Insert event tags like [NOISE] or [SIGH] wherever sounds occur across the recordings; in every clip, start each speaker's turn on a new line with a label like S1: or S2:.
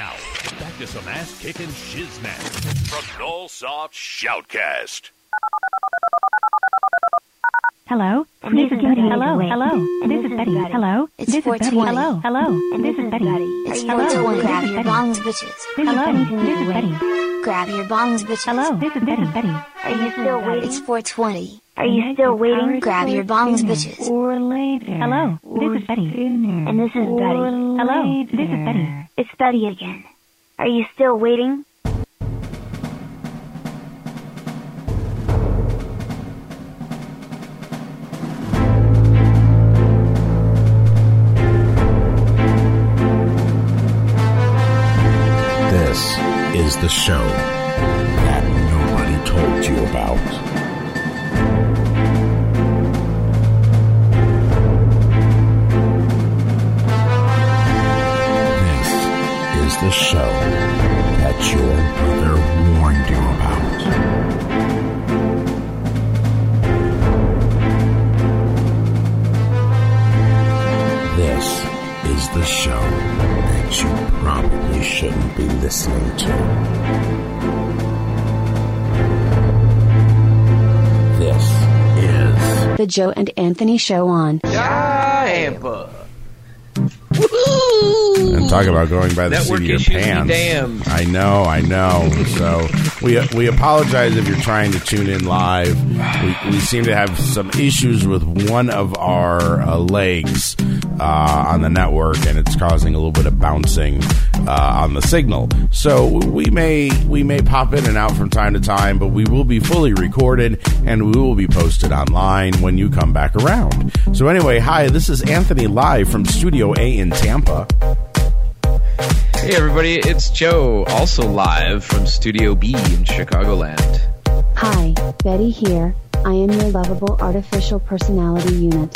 S1: Now, back to some ass kicking shiznat from Nullsoft Shoutcast.
S2: Hello, this
S3: this
S2: is
S3: is
S2: Betty.
S3: Betty.
S2: Hello, hello. This
S3: this
S2: is
S3: is
S2: Betty.
S3: Betty.
S2: Hello,
S3: It's
S2: this is Betty.
S3: 420.
S2: Hello, hello. This
S3: this
S2: is Betty.
S3: It's
S2: Hello,
S3: 420.
S2: this
S3: Grab your bongs, bitches. Hello,
S2: This is
S3: Betty.
S2: Betty.
S3: Grab your bongs, bitches.
S2: Hello, this is Betty. Betty.
S3: Are you still waiting? It's 420. Are you still waiting? Grab your bongs, bitches.
S2: Or later. Hello, this is Betty.
S3: And this is Betty.
S2: Hello, this is Betty.
S3: It's Betty again. Are you still waiting?
S4: This is the show that nobody told you about.
S5: Joe and Anthony Show on.
S4: And talk about going by the
S6: Network
S4: seat of your
S6: be
S4: pants.
S6: damned.
S4: I know, I know. So we we apologize if you're trying to tune in live. We, we seem to have some issues with one of our uh, legs uh, on the network, and it's causing a little bit of bouncing uh, on the signal. So we may we may pop in and out from time to time, but we will be fully recorded and we will be posted online when you come back around. So anyway, hi, this is Anthony live from Studio A in Tampa.
S6: Hey everybody, it's Joe, also live from Studio B in Chicagoland.
S5: Hi, Betty here. I am your lovable artificial personality unit.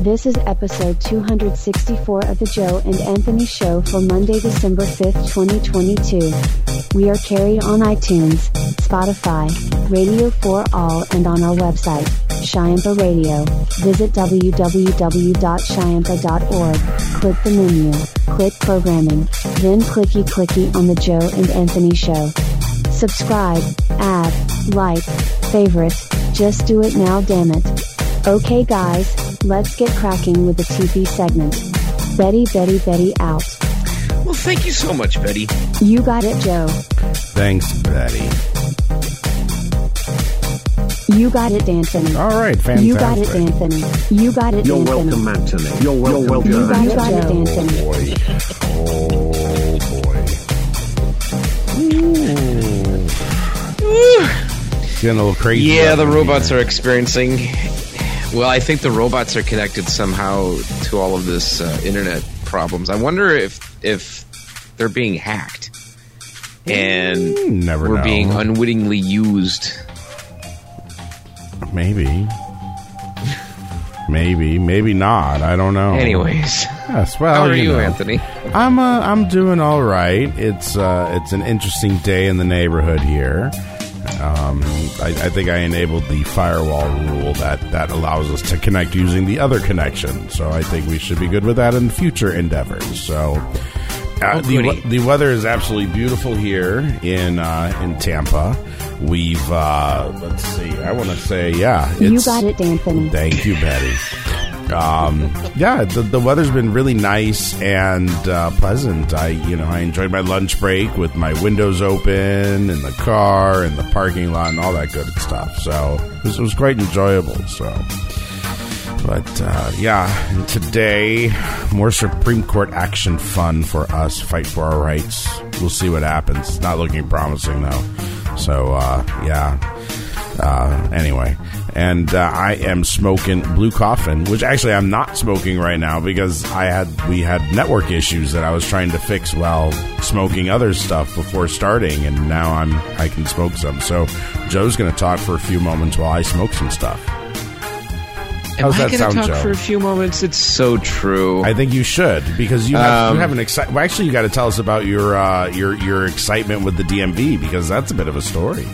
S5: This is episode 264 of the Joe and Anthony Show for Monday, December 5th, 2022. We are carried on iTunes, Spotify, Radio for All, and on our website, Chiampa Radio. Visit www.chiampa.org, click the menu, click programming, then clicky clicky on the Joe and Anthony Show. Subscribe, add, like, favorite, just do it now damn it. Okay guys, let's get cracking with the TV segment. Betty Betty Betty out.
S6: Well, thank you so much, Betty.
S5: You got it Joe.
S4: Thanks, Betty.
S5: You got it Anthony.
S4: All right, fantastic.
S5: You got it Anthony. You got it
S7: You're
S5: Anthony.
S7: welcome, Anthony. You're welcome.
S5: You got it
S4: Oh
S5: Anthony.
S4: boy. Oh boy. Ooh. Getting a little crazy.
S6: Yeah, the
S4: there.
S6: robots are experiencing. Well, I think the robots are connected somehow to all of this uh, internet problems. I wonder if if they're being hacked and
S4: never
S6: we're
S4: know.
S6: being unwittingly used.
S4: Maybe. Maybe, maybe not. I don't know.
S6: Anyways,
S4: yes. Well,
S6: how are you,
S4: know.
S6: Anthony?
S4: I'm uh, I'm doing all right. It's uh, it's an interesting day in the neighborhood here. Um, I, I think I enabled the firewall rule that that allows us to connect using the other connection. So I think we should be good with that in future endeavors. So. Uh,
S6: Oh,
S4: the, the weather is absolutely beautiful here in uh, in Tampa. We've uh, let's see. I want to say yeah.
S5: You got it Anthony.
S4: Thank you, Betty. Um, yeah, the, the weather's been really nice and uh, pleasant. I, you know, I enjoyed my lunch break with my windows open in the car and the parking lot and all that good stuff. So it was, it was quite enjoyable. So, but uh, yeah, and today more Supreme Court action fun for us. Fight for our rights. We'll see what happens. It's not looking promising though. So uh, yeah. Uh, anyway, and uh, I am smoking Blue Coffin, which actually I'm not smoking right now because I had we had network issues that I was trying to fix while smoking other stuff before starting, and now I'm I can smoke some. So Joe's going to talk for a few moments while I smoke some stuff.
S6: Am
S4: How's
S6: I
S4: that
S6: gonna
S4: sound,
S6: talk
S4: Joe?
S6: for a few moments? It's so true.
S4: I think you should because you have,
S6: Um,
S4: you have an excitement. Well, actually, you got to tell us about your uh, your your excitement with the DMV because that's a bit of a story.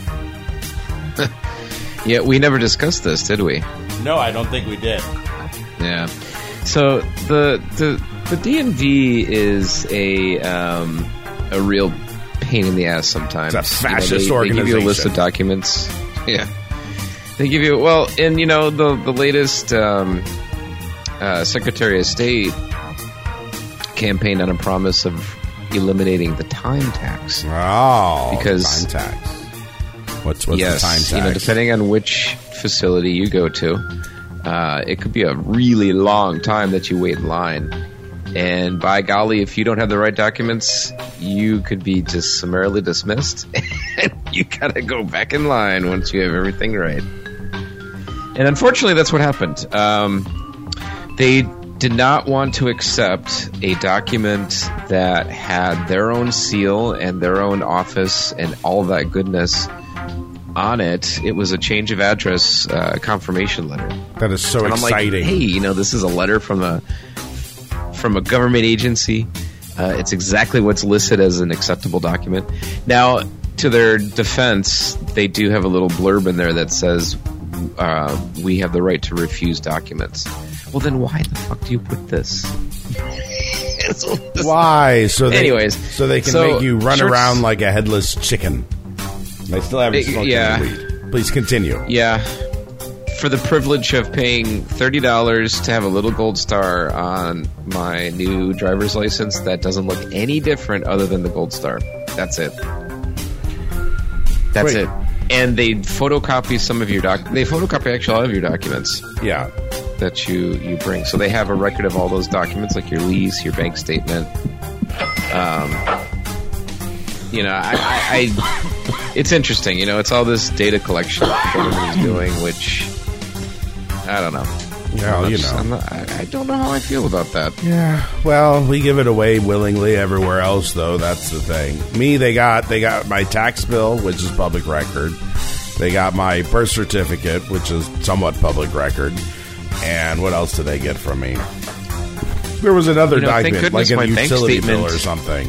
S6: Yeah, we never discussed this, did we?
S4: No, I don't think we did.
S6: Yeah. So the the the DMV is a um, a real pain in the ass sometimes.
S4: It's a fascist
S6: they, they give you a list of documents. [LAUGHS] Yeah, they give you well, and you know the the latest um, uh, Secretary of State campaigned on a promise of eliminating the time tax.
S4: Oh,
S6: Because-
S4: time tax. What's what's
S6: yes,
S4: the time tax?
S6: you know, depending on which facility you go to, uh, it could be a really long time that you wait in line. And by golly, if you don't have the right documents, you could be just summarily dismissed, [LAUGHS] and you gotta go back in line once you have everything right. And unfortunately, that's what happened. Um, they did not want to accept a document that had their own seal and their own office and all that goodness on it. It was a change of address uh, confirmation letter.
S4: that is so
S6: And I'm like,
S4: exciting.
S6: hey, you know, this is a letter from a from a government agency. Uh, it's exactly what's listed as an acceptable document. Now, to their defense, they do have a little blurb in there that says uh, we have the right to refuse documents. Well, then why the fuck do you put this? [LAUGHS]
S4: Why? So they,
S6: Anyways,
S4: so they can
S6: so
S4: make you run
S6: shorts-
S4: around like a headless chicken. They still haven't smoked
S6: yeah.
S4: any weed. Please continue.
S6: Yeah. For the privilege of paying $30 to have a little gold star on my new driver's license that doesn't look any different other than the gold star. That's it. That's
S4: Wait.
S6: it. And they photocopy some of your doc. They photocopy actually all of your documents
S4: Yeah.
S6: that you you bring. So they have a record of all those documents, like your lease, your bank statement. Um, you know, I, I, I it's interesting. You know, it's all this data collection that government is doing, which I don't know.
S4: Well,
S6: I'm
S4: you know.
S6: Not, I, don't know how I feel about that.
S4: Yeah. Well, we give it away willingly everywhere else, though. That's the thing. Me, they got they got my tax bill, which is public record. They got my birth certificate, which is somewhat public record. And what else did they get from me? There was another
S6: You know,
S4: document, like a utility bill or something.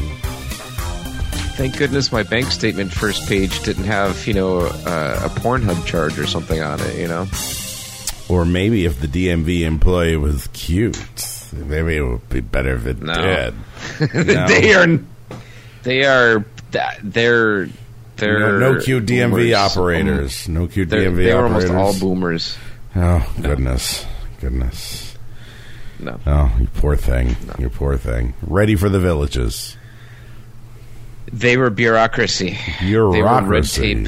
S6: Thank goodness my bank statement first page didn't have you know uh, a Pornhub charge or something on it. You know.
S4: Or maybe if the DMV employee was cute, maybe it would be better if it
S6: No.
S4: did. [LAUGHS] No.
S6: they are they are they're they're
S4: no cute DMV
S6: boomers.
S4: operators. No cute
S6: They're,
S4: DMV
S6: they are
S4: operators.
S6: almost all boomers.
S4: Oh goodness, goodness.
S6: No.
S4: Oh, you poor thing. You poor thing. Ready for the villages.
S6: They were bureaucracy. They were red tape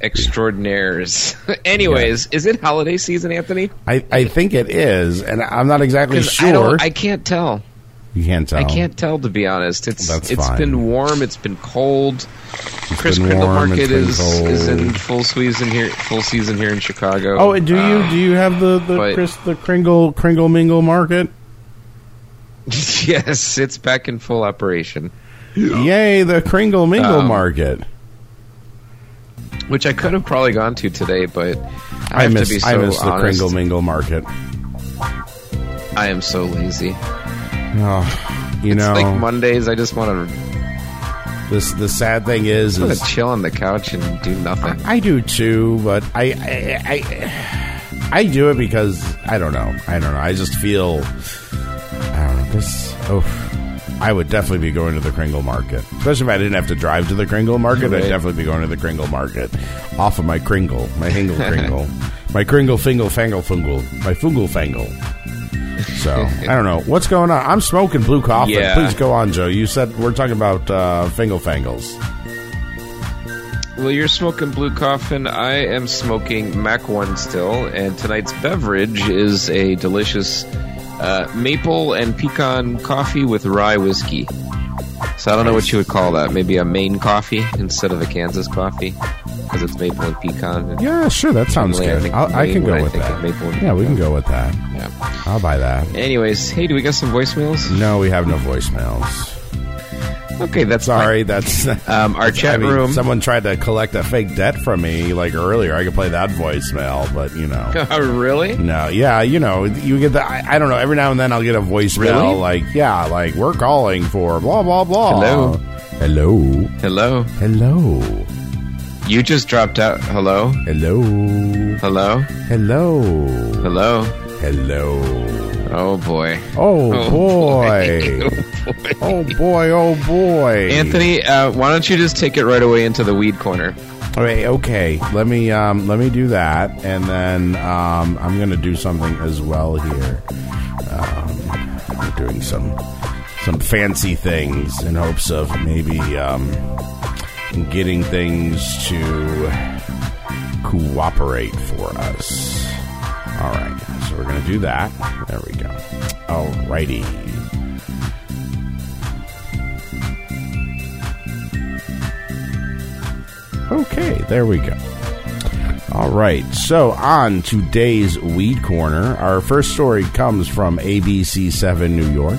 S6: extraordinaires. [LAUGHS] Anyways, is it holiday season, Anthony?
S4: I, I think it is, and I'm not exactly sure.
S6: I. I can't tell.
S4: you can't tell.
S6: I can't tell to be honest. It's
S4: That's
S6: it's
S4: fine.
S6: been warm. It's been cold. Chris
S4: been
S6: Kringle Market
S4: it's been
S6: is is in full season here. Full season here in Chicago.
S4: Oh, do you
S6: Uh,
S4: do you have the the
S6: but-
S4: Chris the Kringle Kringle Mingle Market? [LAUGHS]
S6: yes, it's back in full operation.
S4: Yay, the Kringle Mingle
S6: Um,
S4: Market.
S6: Which I could have probably gone to today, but I,
S4: I
S6: have
S4: miss
S6: to be so
S4: I miss the
S6: honest.
S4: Kringle Mingle Market.
S6: I am so lazy.
S4: Oh, you
S6: It's
S4: know,
S6: like Mondays. I just want to
S4: this the sad thing is,
S6: want
S4: is
S6: to chill on the couch and do nothing.
S4: I do too, but I, I, I, I do it because I don't know. I don't know. I just feel, I don't know. This, oh, I would definitely be going to the Kringle Market, especially if I didn't have to drive to the Kringle Market. I'd definitely be going to the Kringle Market, off of my Kringle, my Hingle Kringle, [LAUGHS] my Kringle Fingle Fangle Fungle, my Fungle Fangle. So I don't know what's going on. I'm smoking blue coffee.
S6: Yeah.
S4: Please go on, Joe. You said we're talking about uh, Fingle Fangles.
S6: Well, you're smoking Blue Coffin. I am smoking Mac One still, and tonight's beverage is a delicious uh, maple and pecan coffee with rye whiskey. So I don't know what you would call that. Maybe a Maine coffee instead of a Kansas coffee because it's maple and pecan. And
S4: Yeah, sure. That sounds
S6: I
S4: good. I'll, I can go with that.
S6: maple and
S4: Yeah, we can go with that.
S6: Yeah.
S4: I'll buy that.
S6: Anyways, hey, do we got some voicemails?
S4: No, we have no voicemails.
S6: Okay, that's
S4: Sorry, that's. [LAUGHS] [LAUGHS]
S6: Um, our
S4: I
S6: chat
S4: mean,
S6: room.
S4: Someone tried to collect a fake debt from me like earlier. I could play that voicemail, but you know. [LAUGHS]
S6: Oh, really?
S4: No, yeah, you know, you get the. I, I don't know. Every now and then, I'll get a voicemail
S6: Really?
S4: like, "Yeah, like we're calling for blah blah blah."
S6: Hello?
S4: hello,
S6: Hello.
S4: hello,
S6: You just dropped out. Hello.
S4: hello,
S6: Hello.
S4: hello,
S6: Hello.
S4: hello.
S6: Oh boy.
S4: Oh,
S6: Oh,
S4: boy. [LAUGHS]
S6: boy.
S4: oh boy, oh boy.
S6: Anthony, uh, why don't you just take it right away into the weed corner?
S4: Okay, okay. Let me um, let me do that, and then um, I'm going to do something as well here. Um, we're doing some some fancy things in hopes of maybe um, getting things to cooperate for us. All right, so we're going to do that. There we go. Alrighty. Okay, there we go. All right, so on today's Weed Corner, our first story comes from ABC7 New York.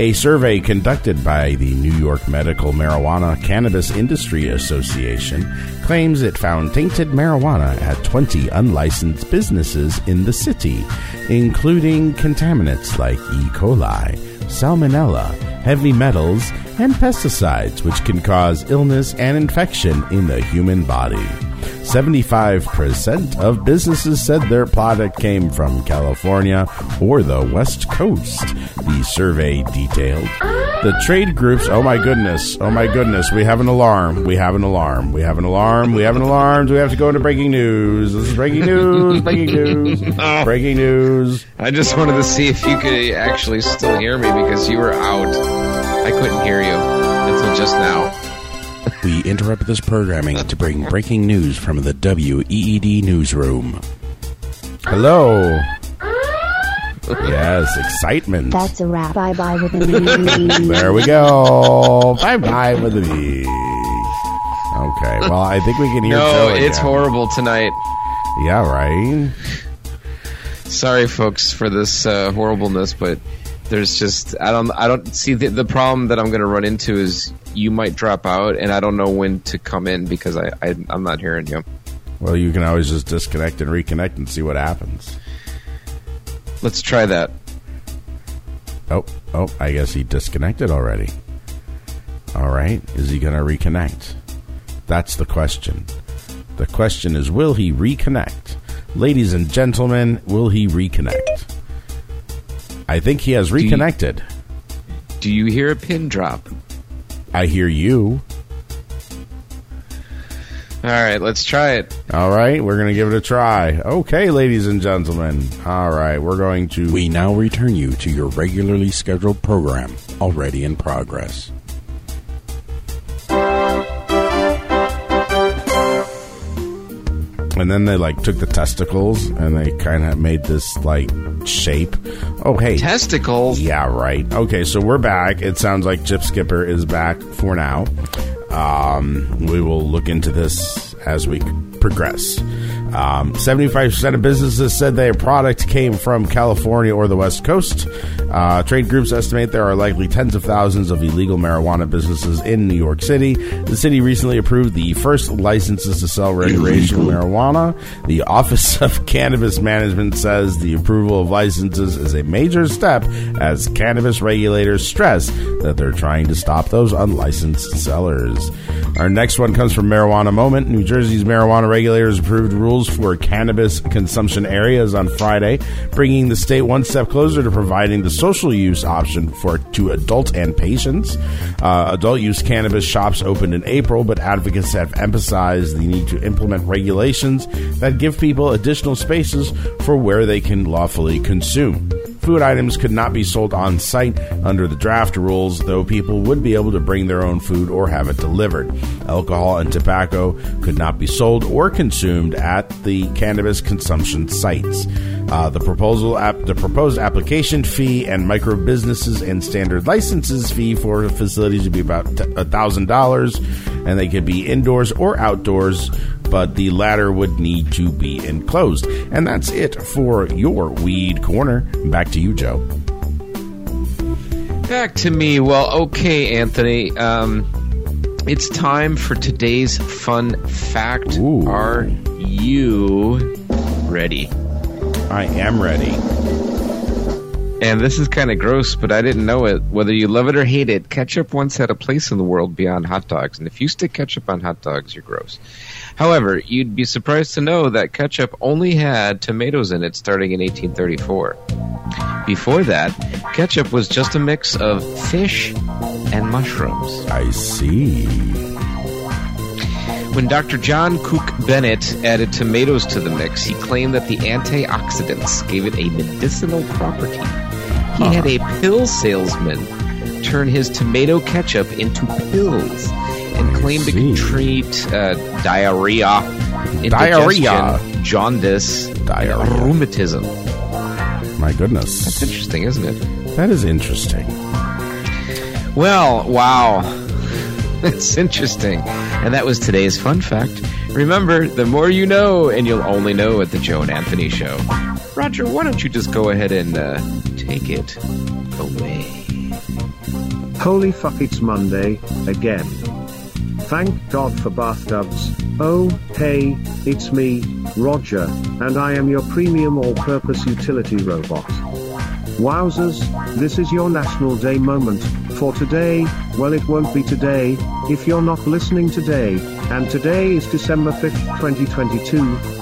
S4: A survey conducted by the New York Medical Marijuana Cannabis Industry Association claims it found tainted marijuana at 20 unlicensed businesses in the city, including contaminants like E. coli, salmonella, heavy metals, and pesticides, which can cause illness and infection in the human body. 75% of businesses said their product came from California or the West Coast, the survey detailed. The trade groups, oh my goodness, oh my goodness, we have an alarm, we have an alarm, we have an alarm, we have an alarm, we have to go into breaking news. This is breaking news, breaking news, [LAUGHS] oh. breaking news.
S6: I just wanted to see if you could actually still hear me because you were out. I couldn't hear you until just now.
S4: We interrupt this programming to bring breaking news from the WEED newsroom. Hello. Yes, excitement.
S5: That's a wrap. Bye bye with a knee.
S4: There we go. bye bye with the bees. Okay, well, I think we can hear
S6: No,
S4: Joe
S6: it's
S4: again.
S6: horrible tonight.
S4: Yeah, right.
S6: Sorry, folks, for this uh, horribleness, but there's just I don't I don't see the, the problem that I'm going to run into is you might drop out, and I don't know when to come in because I, I I'm not hearing you.
S4: Well, you can always just disconnect and reconnect and see what happens.
S6: Let's try that.
S4: Oh, oh, I guess he disconnected already. All right. Is he going to reconnect? That's the question. The question is will he reconnect? Ladies and gentlemen, will he reconnect? I think he has
S6: you-
S4: reconnected.
S6: Do you hear a pin drop?
S4: I hear you.
S6: All right, let's try it.
S4: All right, we're going to give it a try. Okay, ladies and gentlemen. All right, we're going to.
S7: We now return you to your regularly scheduled program, already in progress.
S4: And then they like took the testicles and they kind of made this like shape. Oh, hey.
S6: Testicles.
S4: Yeah, right. Okay, so we're back. It sounds like Chip Skipper is back for now. Um, we will look into this as we progress. Um, 75% of businesses said their product came from California or the West Coast. Uh, trade groups estimate there are likely tens of thousands of illegal marijuana businesses in New York City. The city recently approved the first licenses to sell recreational marijuana. The Office of Cannabis Management says the approval of licenses is a major step as cannabis regulators stress that they're trying to stop those unlicensed sellers. Our next one comes from Marijuana Moment. New Jersey's marijuana regulators approved rules for cannabis consumption areas on Friday, bringing the state one step closer to providing the social use option for to adult and patients. Uh, adult use cannabis shops opened in April, but advocates have emphasized the need to implement regulations that give people additional spaces for where they can lawfully consume. Food items could not be sold on site under the draft rules, though people would be able to bring their own food or have it delivered. Alcohol and tobacco could not be sold or consumed at the cannabis consumption sites. Uh, the proposal app, the proposed application fee and micro businesses and standard licenses fee for facilities would be about thousand dollars, and they could be indoors or outdoors but the latter would need to be enclosed. And that's it for your Weed Corner. Back to you, Joe.
S6: Back to me. Well, okay, Anthony. Um, it's time for today's fun fact.
S4: Ooh.
S6: Are you ready?
S4: I am ready.
S6: And this is kind of gross, but I didn't know it. Whether you love it or hate it, ketchup once had a place in the world beyond hot dogs. And if you stick ketchup on hot dogs, you're gross. However, you'd be surprised to know that ketchup only had tomatoes in it starting in 1834. Before that, ketchup was just a mix of fish and mushrooms.
S4: I see.
S6: When Dr. John Cook Bennett added tomatoes to the mix, he claimed that the antioxidants gave it a medicinal property. He had a pill salesman turn his tomato ketchup into pills and claimed to treat uh, diarrhea,
S4: Diarrhea.
S6: jaundice,
S4: Diarrhea.
S6: rheumatism.
S4: My goodness, That's
S6: interesting, isn't it?
S4: That is interesting.
S6: Well, wow. [LAUGHS] That's interesting. And that was today's fun fact. Remember, the more you know, and you'll only know at the Joe and Anthony Show. Roger, why don't you just go ahead and uh, take it away?
S8: Holy fuck, it's Monday, again. Thank God for bathtubs. Oh, hey, it's me, Roger, and I am your premium all purpose utility robot. Wowzers, this is your National Day moment. For today, well, it won't be today, if you're not listening today, and today is December 5th, 2022,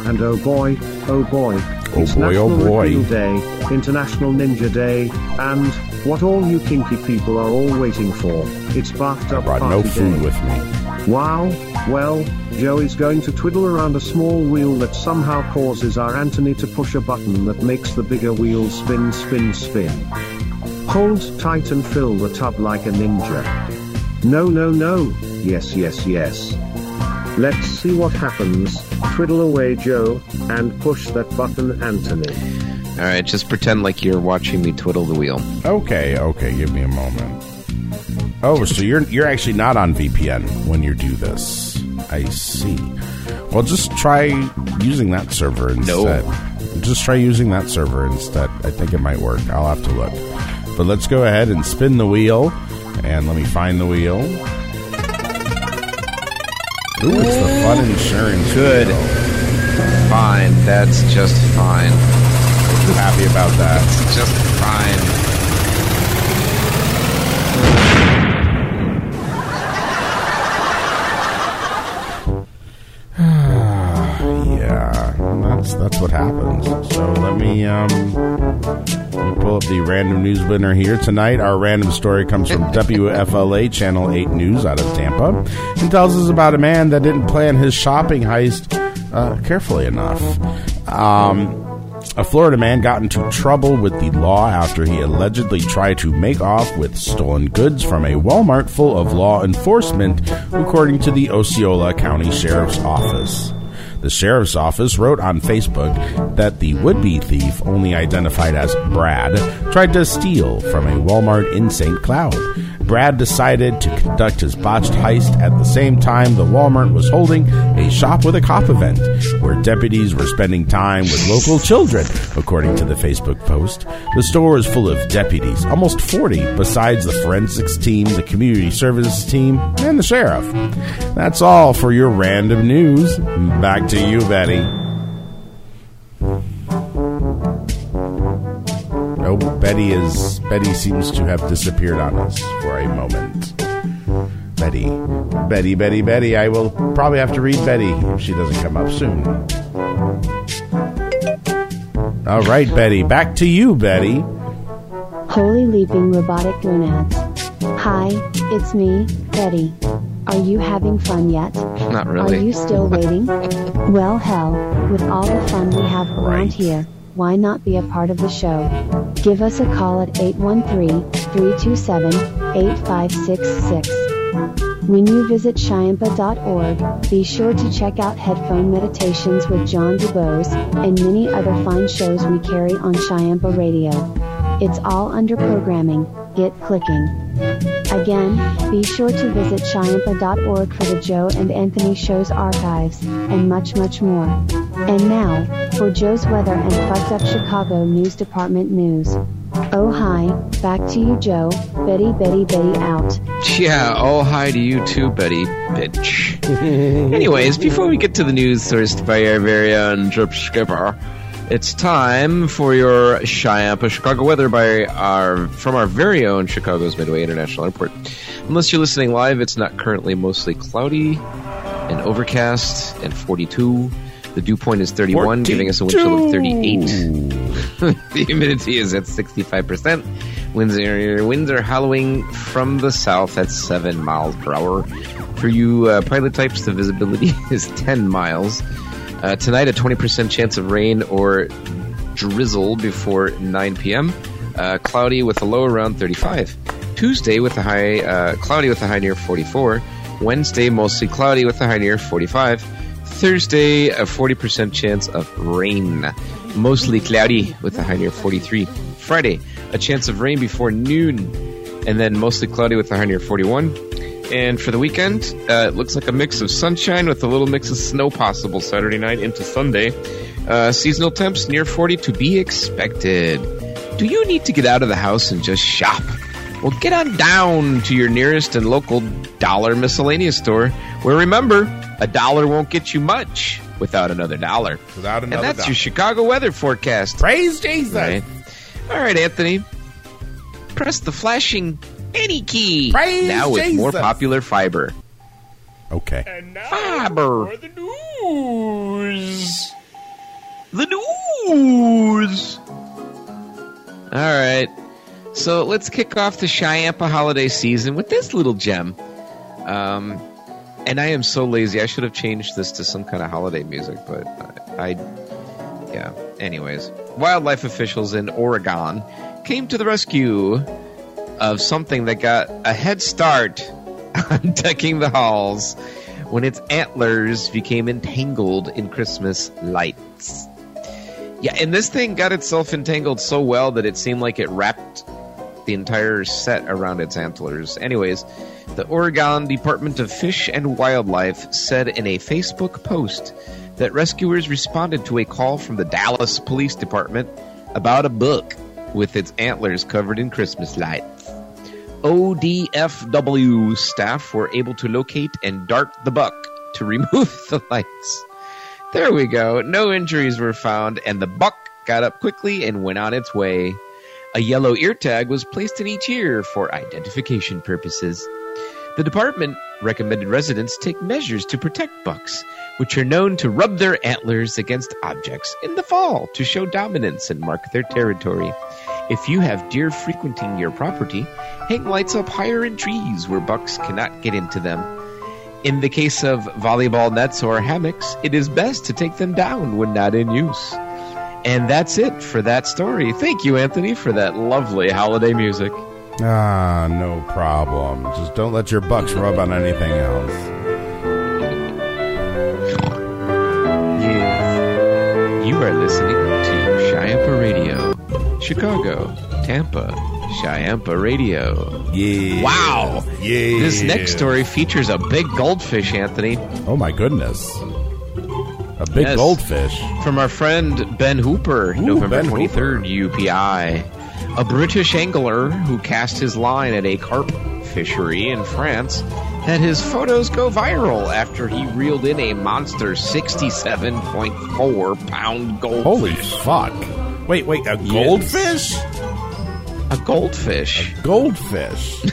S8: and oh boy, oh boy,
S4: Oh
S8: it's
S4: boy, oh
S8: National
S4: boy.
S8: Repeal Day, International Ninja Day, and what all you kinky people are all waiting for. It's bathtub
S4: Brought
S8: party
S4: no food
S8: day.
S4: with me.
S8: Wow, well, Joe is going to twiddle around a small wheel that somehow causes our Anthony to push a button that makes the bigger wheel spin, spin, spin. Hold tight and fill the tub like a ninja. No, no, no, yes, yes, yes. Let's see what happens. Twiddle away, Joe, and push that button, Anthony.
S6: All right, just pretend like you're watching me twiddle the wheel.
S4: Okay, okay, give me a moment. Oh, so you're you're actually not on VPN when you do this. I see. Well, just try using that server instead. No. Just try using that server instead. I think it might work. I'll have to look. But let's go ahead and spin the wheel. And let me find the wheel. Ooh, it's the fun insurance.
S6: Good.
S4: wheel.
S6: Fine, that's just fine.
S4: Happy about that.
S6: Just fine.
S4: Yeah, that's what happens. So let me um let me pull up the random news winner here tonight. Our random story comes from [LAUGHS] WFLA Channel 8 News out of Tampa and tells us about a man that didn't plan his shopping heist uh, carefully enough. Um, a Florida man got into trouble with the law after he allegedly tried to make off with stolen goods from a Walmart full of law enforcement, according to the Osceola County Sheriff's Office. The sheriff's office wrote on Facebook that the would be thief, only identified as Brad, tried to steal from a Walmart in St. Cloud. Brad decided to conduct his botched heist at the same time the Walmart was holding a shop with a cop event, where deputies were spending time with local children, according to the Facebook post. The store is full of deputies, almost 40, besides the forensics team, the community services team, and the sheriff. That's all for your random news. Back to you, Betty. Oh, Betty is Betty seems to have disappeared on us for a moment. Betty, Betty, Betty, Betty. I will probably have to read Betty if she doesn't come up soon. All right, Betty. Back to you, Betty.
S5: Holy leaping robotic gonads. Hi, it's me, Betty. Are you having fun yet?
S6: Not really.
S5: Are you still waiting? [LAUGHS] well, hell, with all the fun we have around
S4: Right.
S5: here, why not be a part of the show? Give us a call at 813-327-8566. When you visit Chiampa.org, be sure to check out Headphone Meditations with John DuBose and many other fine shows we carry on Chiampa Radio. It's all under programming. Get clicking. Again, be sure to visit Chiampa.org for the Joe and Anthony Show's archives, and much, much more. And now, for Joe's weather and fucked up Chicago News Department news. Oh hi, back to you Joe, Betty Betty Betty out.
S6: Yeah, oh hi to you too, Betty, bitch. [LAUGHS] Anyways, before we get to the news sourced by our very own Drip Skipper, It's time for your Chiampa Chicago weather by our from our very own Chicago's Midway International Airport. Unless you're listening live, it's not currently mostly cloudy and overcast and 42. The dew point is 31, giving us a wind chill of 38. [LAUGHS] the humidity is at 65%. Winds are, winds are howling from the south at 7 miles per hour. For you uh, pilot types, the visibility [LAUGHS] is 10 miles. Uh, tonight, a 20% chance of rain or drizzle before 9 p.m. Uh, cloudy with a low around 35. Tuesday with a high uh, cloudy with a high near 44. Wednesday mostly cloudy with a high near 45. Thursday a 40% chance of rain, mostly cloudy with a high near 43. Friday a chance of rain before noon, and then mostly cloudy with a high near 41. And for the weekend, uh, it looks like a mix of sunshine with a little mix of snow possible Saturday night into Sunday. Uh, seasonal temps near 40 to be expected. Do you need to get out of the house and just shop? Well, get on down to your nearest and local dollar miscellaneous store, where remember, a dollar won't get you much without another dollar.
S4: Without another And
S6: that's
S4: dollar.
S6: your Chicago weather forecast.
S4: Praise Jesus.
S6: Right. All right, Anthony. Press the flashing any key.
S4: Praise
S6: now with more popular fiber.
S4: Okay.
S6: Fiber. the news. The news. All right. So let's kick off the Chiampa holiday season with this little gem. Um, and I am so lazy. I should have changed this to some kind of holiday music, but I, I yeah. Anyways, wildlife officials in Oregon came to the rescue of something that got a head start [LAUGHS] on decking the halls when its antlers became entangled in Christmas lights. Yeah, and this thing got itself entangled so well that it seemed like it wrapped the entire set around its antlers. Anyways, the Oregon Department of Fish and Wildlife said in a Facebook post that rescuers responded to a call from the Dallas Police Department about a buck with its antlers covered in Christmas lights. ODFW staff were able to locate and dart the buck to remove [LAUGHS] the lights. There we go. No injuries were found, and the buck got up quickly and went on its way. A yellow ear tag was placed in each ear for identification purposes. The department recommended residents take measures to protect bucks, which are known to rub their antlers against objects in the fall to show dominance and mark their territory. If you have deer frequenting your property, hang lights up higher in trees where bucks cannot get into them. In the case of volleyball nets or hammocks, it is best to take them down when not in use. And that's it for that story. Thank you, Anthony, for that lovely holiday music.
S4: Ah, no problem. Just don't let your bucks rub on anything else.
S6: Chicago, Tampa, Chiampa Radio.
S4: Yeah.
S6: Wow.
S4: Yeah.
S6: This next story features a big goldfish, Anthony.
S4: Oh my goodness. A big
S6: Yes.
S4: goldfish.
S6: From our friend Ben Hooper, November
S4: Ben
S6: 23rd, UPI. A British angler who cast his line at a carp fishery in France had his photos go viral after he reeled in a monster 67.4 pound goldfish.
S4: Holy fuck. Wait, wait, a goldfish?
S6: A goldfish.
S4: Goldfish.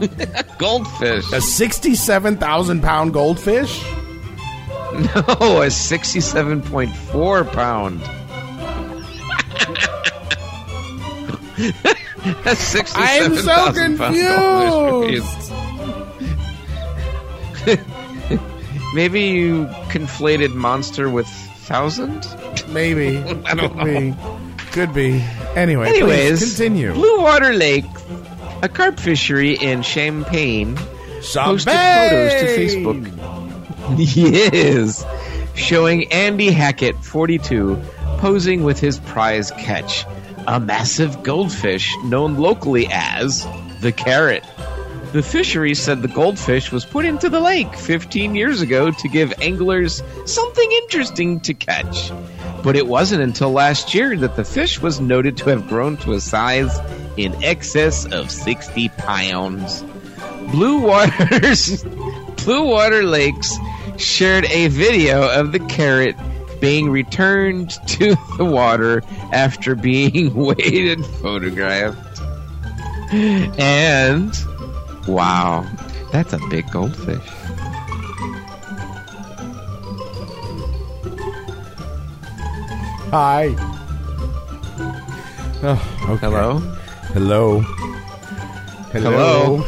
S4: [LAUGHS]
S6: Goldfish.
S4: A 67,000 pound goldfish?
S6: No, a 67.4 pound. [LAUGHS] That's 67,000
S4: I'm so
S6: goldfish. [LAUGHS] Maybe you conflated monster with thousand?
S4: Maybe.
S6: I don't
S4: Could be. Could be. Anyway,
S6: Anyways,
S4: continue.
S6: Blue Water Lake, a carp fishery in Champagne, posted photos to Facebook. [LAUGHS] yes, showing Andy Hackett, 42, posing with his prize catch, a massive goldfish known locally as the carrot. The fishery said the goldfish was put into the lake 15 years ago to give anglers something interesting to catch. But it wasn't until last year that the fish was noted to have grown to a size in excess of 60 pounds. Blue Waters, [LAUGHS] Blue Water Lakes shared a video of the carrot being returned to the water after being [LAUGHS] weighed and photographed. And wow, that's a big goldfish.
S4: Hi. Oh, okay.
S6: Hello?
S4: Hello.
S6: Hello?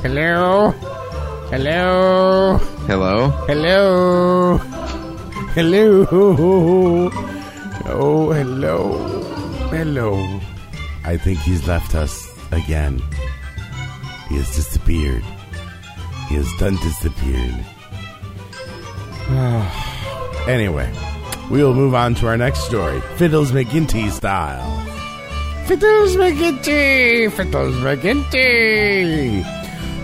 S4: Hello. Hello.
S6: Hello?
S4: Hello. Hello. Oh, hello. Hello. I think he's left us again. He has disappeared. He has done disappeared. [SIGHS] anyway, we will move on to our next story. Fiddles McGinty style. Fiddles McGinty! Fiddles McGinty!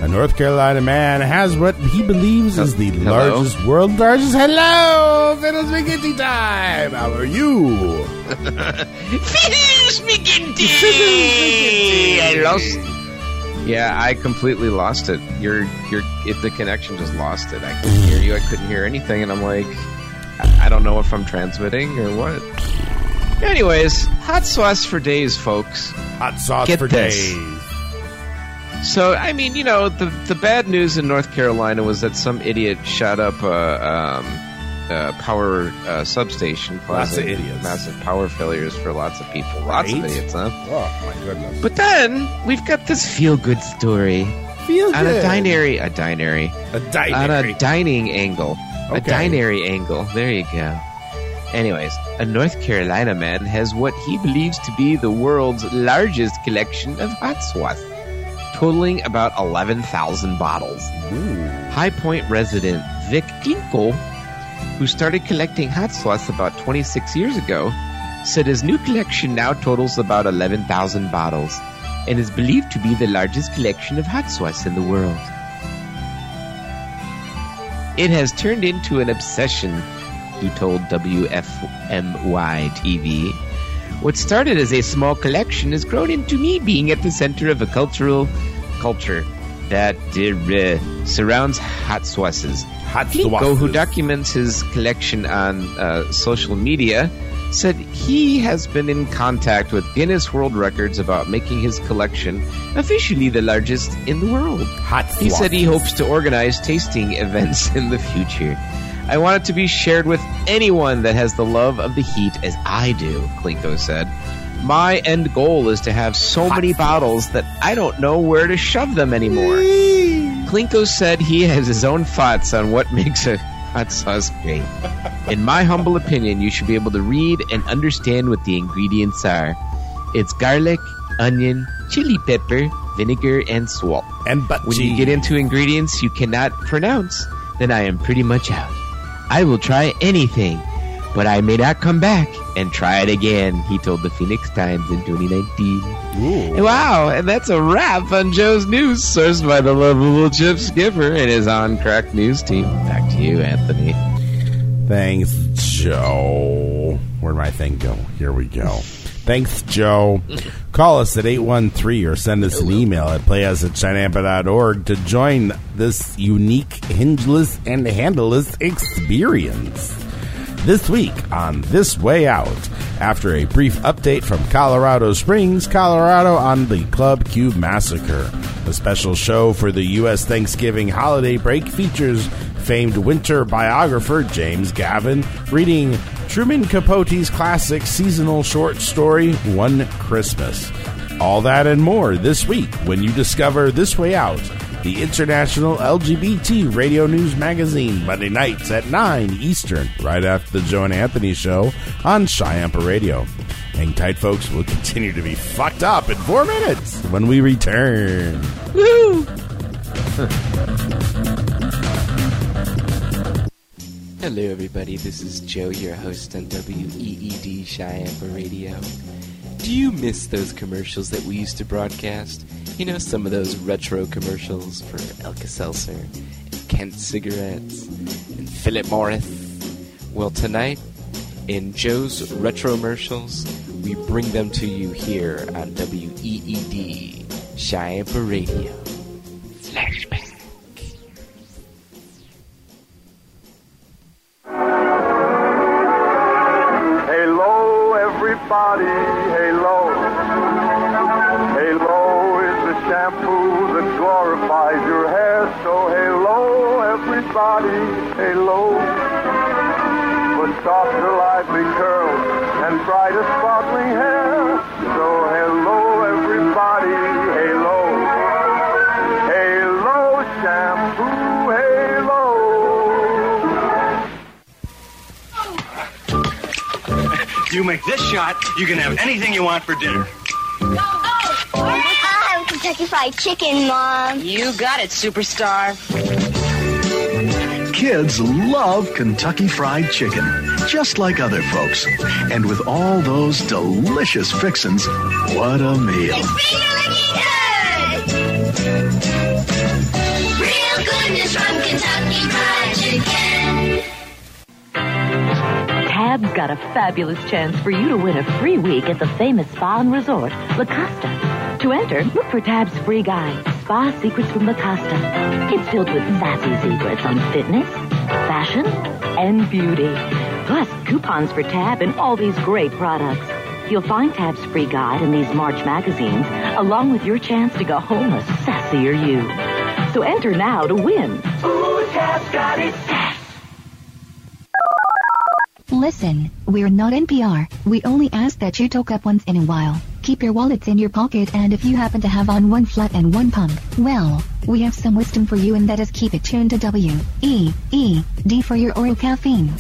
S4: A North Carolina man has what he believes is the
S6: Hello?
S4: largest, world largest. Hello! Fiddles McGinty time! How are you? [LAUGHS]
S6: Fiddles McGinty! I lost. Yeah, I completely lost it. Your your if the connection just lost it. I couldn't hear you. I couldn't hear anything, and I'm like, I, don't know if I'm transmitting or what. Anyways, hot sauce for days, folks.
S4: Hot sauce
S6: Get
S4: for
S6: this.
S4: days.
S6: So, I mean, you know, the the bad news in North Carolina was that some idiot shot up a, um, a power uh, substation,
S4: Lots of idiots.
S6: massive power failures for lots of people. Lots of idiots, huh?
S4: Oh, my goodness.
S6: But then we've got this feel good story
S4: Feel good.
S6: on a
S4: good.
S6: dinary, a dinary,
S4: A dinary.
S6: on a dining angle, a
S4: Okay.
S6: dinary angle. There you go. Anyways, a North Carolina man has what he believes to be the world's largest collection of hot sauce, totaling about 11,000 bottles. High Point resident Vic Clinco, who started collecting hot sauce about 26 years ago, said his new collection now totals about 11,000 bottles and is believed to be the largest collection of hot sauce in the world. It has turned into an obsession, he told WFMY TV. What started as a small collection has grown into me being at the center of a cultural culture that uh, surrounds hot sauces.
S4: Hot
S6: Clinco, who documents his collection on uh, social media, said he has been in contact with Guinness World Records about making his collection officially the largest in the world.
S4: Hot
S6: He said he hopes to organize tasting [LAUGHS] events in the future. I want it to be shared with anyone that has the love of the heat as I do, Clinco said. My end goal is to have so many bottles that I don't know where to shove them anymore. Clinco said he has his own thoughts on what makes a sauce great. In my humble opinion, you should be able to read and understand what the ingredients are. It's garlic, onion, chili pepper, vinegar, and salt.
S4: And but
S6: When you get into ingredients you cannot pronounce, then I am pretty much out. I will try anything, but I may not come back and try it again, he told the Phoenix Times in 2019. Wow, and that's a wrap on Joe's News, sourced by the lovable Chip Skipper and his on crack news team. Back to you, Anthony.
S4: Thanks, Joe. Where'd my thing go? Here we go. Thanks, Joe. Call us at 813 or send us an email at playus at chiampa.org to join this unique, hingeless, and handleless experience. This week on This Way Out, after a brief update from Colorado Springs, Colorado on the Club Q Massacre. A special show for the U.S. Thanksgiving holiday break features famed winter biographer James Gavin reading Truman Capote's classic seasonal short story, One Christmas. All that and more this week when you discover This Way Out, the international LGBT radio news magazine, Monday nights at 9 Eastern, right after the Joe and Anthony show on Chiampa Radio. Hang tight, folks. We'll [LAUGHS] continue to be fucked up in four minutes when we return. Woo!
S9: Hello, everybody. This is Joe, your host on WEED Chiampa Radio. Do you miss those commercials that we used to broadcast? You know, some of those retro commercials for Alka-Seltzer, and Kent cigarettes, and Philip Morris. Well, tonight, in Joe's retro commercials, we bring them to you here on WEED Chiampa Radio. Flashback.
S10: body halo. Halo is the shampoo that glorifies your hair. So halo, everybody, halo. With softer, lively curls and brighter, sparkling hair.
S11: You make this shot, you can have anything you want for dinner.
S3: I have Kentucky Fried Chicken, Mom.
S12: You got it, superstar.
S13: Kids love Kentucky Fried Chicken, just like other folks. And with all those delicious fixins, what a meal.
S14: Real goodness from Kentucky Fried Chicken.
S15: Tab's got a fabulous chance for you to win a free week at the famous spa and resort, La Costa. To enter, look for Tab's free guide, Spa Secrets from La Costa. It's filled with sassy secrets on fitness, fashion, and beauty. Plus, coupons for Tab and all these great products. You'll find Tab's free guide in these March magazines, along with your chance to go home a sassier you. So enter now to win.
S14: Ooh, Tab's got it.
S16: Listen, we're not NPR. We only ask that you talk up once in a while. Keep your wallets in your pocket and if you happen to have on one flat and one pump, well, we have some wisdom for you and that is keep it tuned to W, E, E, D for your oral caffeine.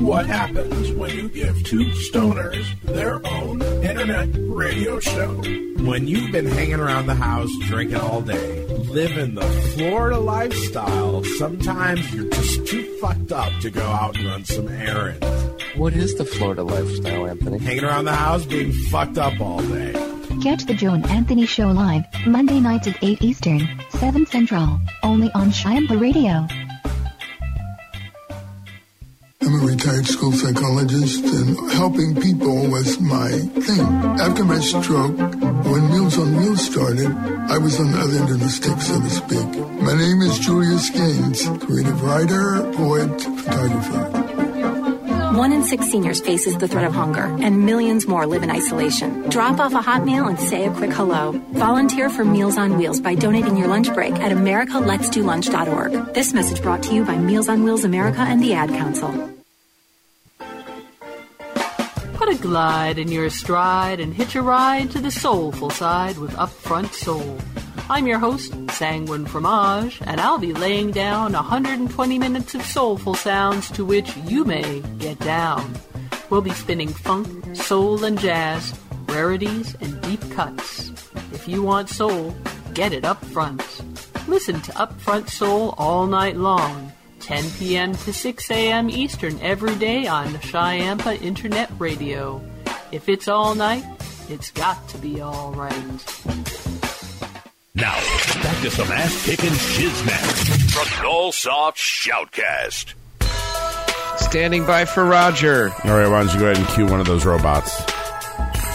S17: What happens when you give two stoners their own internet radio show?
S4: When you've been hanging around the house drinking all day, living the Florida lifestyle, sometimes you're just too fucked up to go out and run some errands.
S9: What is the Florida lifestyle, Anthony?
S4: Hanging around the house being fucked up all day.
S16: Catch the Joe and Anthony Show live, Monday nights at 8 Eastern, 7 Central, only on Chiampa Radio.
S18: I'm a retired school psychologist and helping people was my thing. After my stroke, when Meals on Wheels started, I was on the other end of the stick, so to speak. My name is Julius Gaines, creative writer, poet, photographer.
S19: One in six seniors faces the threat of hunger, and millions more live in isolation. Drop off a hot meal and say a quick hello. Volunteer for Meals on Wheels by donating your lunch break at americaletsdolunch.org. This message brought to you by Meals on Wheels America and the Ad Council.
S20: A glide in your stride and hitch a ride to the soulful side with Upfront Soul. I'm your host, Sanguine Fromage, and I'll be laying down 120 minutes of soulful sounds to which you may get down. We'll be spinning funk, soul, and jazz, rarities, and deep cuts. If you want soul, get it up front. Listen to Upfront Soul all night long, 10 p.m. to 6 a.m. Eastern every day on Chiampa Internet Radio. If it's all night, it's got to be all right.
S1: Now, back to some ass kicking shiznat from Nullsoft Shoutcast.
S6: Standing by for Roger.
S4: All right, why don't you go ahead and cue one of those robots?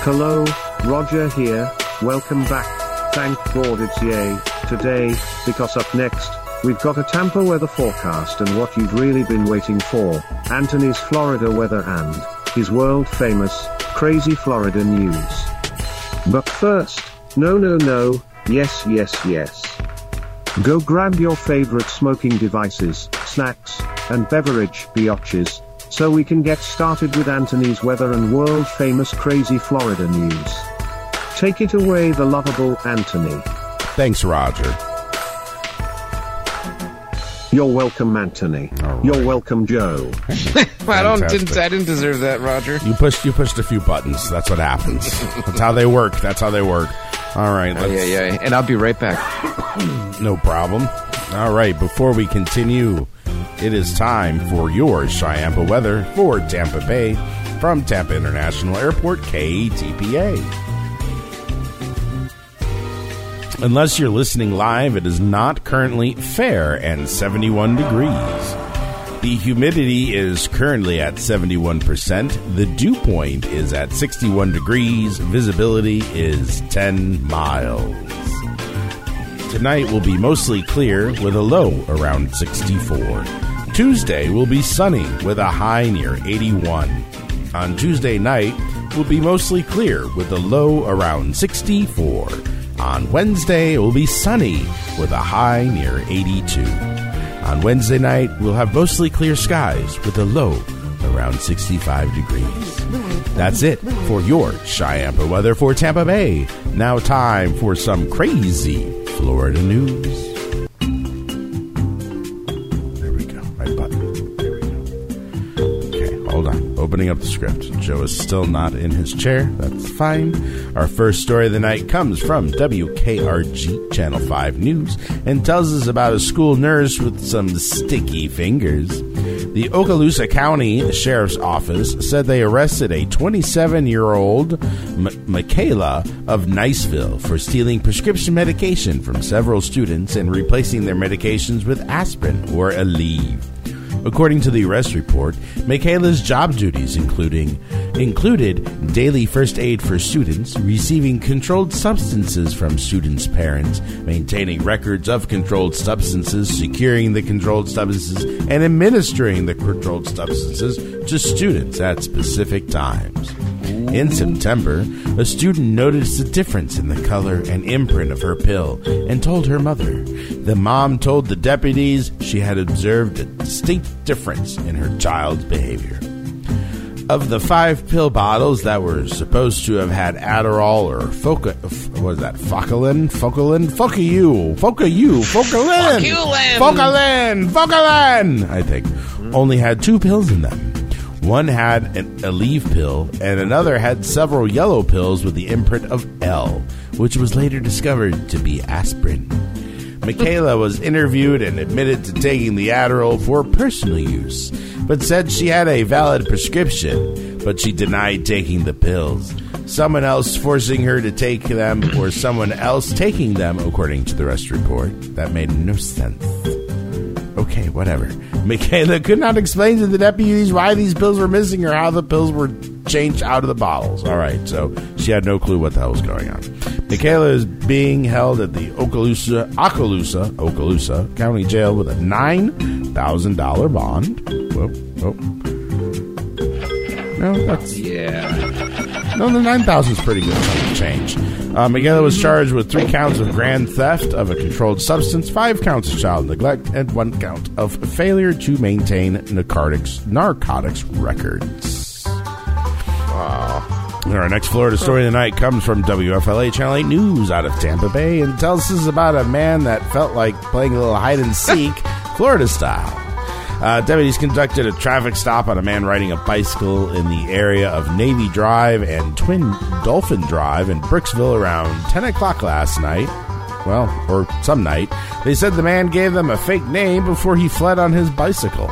S8: Hello, Roger here. Welcome back. Thank God it's yay today, because up next, we've got a Tampa weather forecast and what you've really been waiting for Anthony's Florida weather and his world famous, crazy Florida news. But first, no, no, no, yes, yes, yes. Go grab your favorite smoking devices, snacks, and beverage biatches, so we can get started with Anthony's weather and world famous crazy Florida news. Take it away, the lovable Anthony.
S4: Thanks, Roger.
S8: You're welcome, Anthony. You're welcome, Joe. [LAUGHS]
S6: I don't didn't I didn't deserve that, Roger.
S4: You pushed you pushed a few buttons. That's what happens. That's how they work. That's how they work. All right.
S6: Oh, yeah, yeah. And I'll be right back.
S4: No problem. All right. Before we continue, it is time for your Chiampa weather for Tampa Bay from Tampa International Airport, KTPA. Unless you're listening live, it is not currently fair and 71 degrees. The humidity is currently at 71%. The dew point is at 61 degrees. Visibility is 10 miles. Tonight will be mostly clear with a low around 64. Tuesday will be sunny with a high near 81. On Tuesday night will be mostly clear with a low around 64. On Wednesday, it will be sunny with a high near 82. On Wednesday night, we'll have mostly clear skies with a low around 65 degrees. That's it for your Chiampa weather for Tampa Bay. Now, time for some crazy Florida news. Opening up the script. Joe is still not in his chair. That's fine. Our first story of the night comes from WKRG Channel 5 News and tells us about a school nurse with some sticky fingers. The Okaloosa County Sheriff's Office said they arrested a 27 year old M- Michaela of Niceville for stealing prescription medication from several students and replacing their medications with aspirin or Aleve. According to the arrest report, Michaela's job duties including included daily first aid for students, receiving controlled substances from students' parents, maintaining records of controlled substances, securing the controlled substances, and administering the controlled substances to students at specific times. In September, a student noticed a difference in the color and imprint of her pill and told her mother. The mom told the deputies she had observed a distinct difference in her child's behavior. Of the five pill bottles that were supposed to have had Adderall or Foca, what is that? Focalin? Focalin? Focayu. Focayu. Focalin.
S6: Foculin.
S4: Focalin. Focalin. I think. Only had two pills in them. One had an Aleve pill, and another had several yellow pills with the imprint of L, which was later discovered to be aspirin. Michaela was interviewed and admitted to taking the Adderall for personal use, but said she had a valid prescription, but she denied taking the pills. Someone else forcing her to take them, or someone else taking them, according to the rest report. That made no sense. Okay, whatever. Michaela could not explain to the deputies why these pills were missing or how the pills were changed out of the bottles. All right, so she had no clue what the hell was going on. Michaela is being held at the Okaloosa, Okaloosa, Okaloosa County Jail with a nine thousand dollar bond. Whoa, whoa. No, that's
S6: Yeah.
S4: no, the nine thousand is pretty good change. Uh, Michaela was charged with three counts of grand theft of a controlled substance, five counts of child neglect, and one count of failure to maintain narcotics narcotics records. Our next Florida story of the night comes from WFLA Channel 8 News out of Tampa Bay and tells us about a man that felt like playing a little hide and seek, [LAUGHS] Florida style. Uh, deputies conducted a traffic stop on a man riding a bicycle in the area of Navy Drive and Twin Dolphin Drive in Brooksville around 10 o'clock last night. Well, or some night. They said the man gave them a fake name before he fled on his bicycle.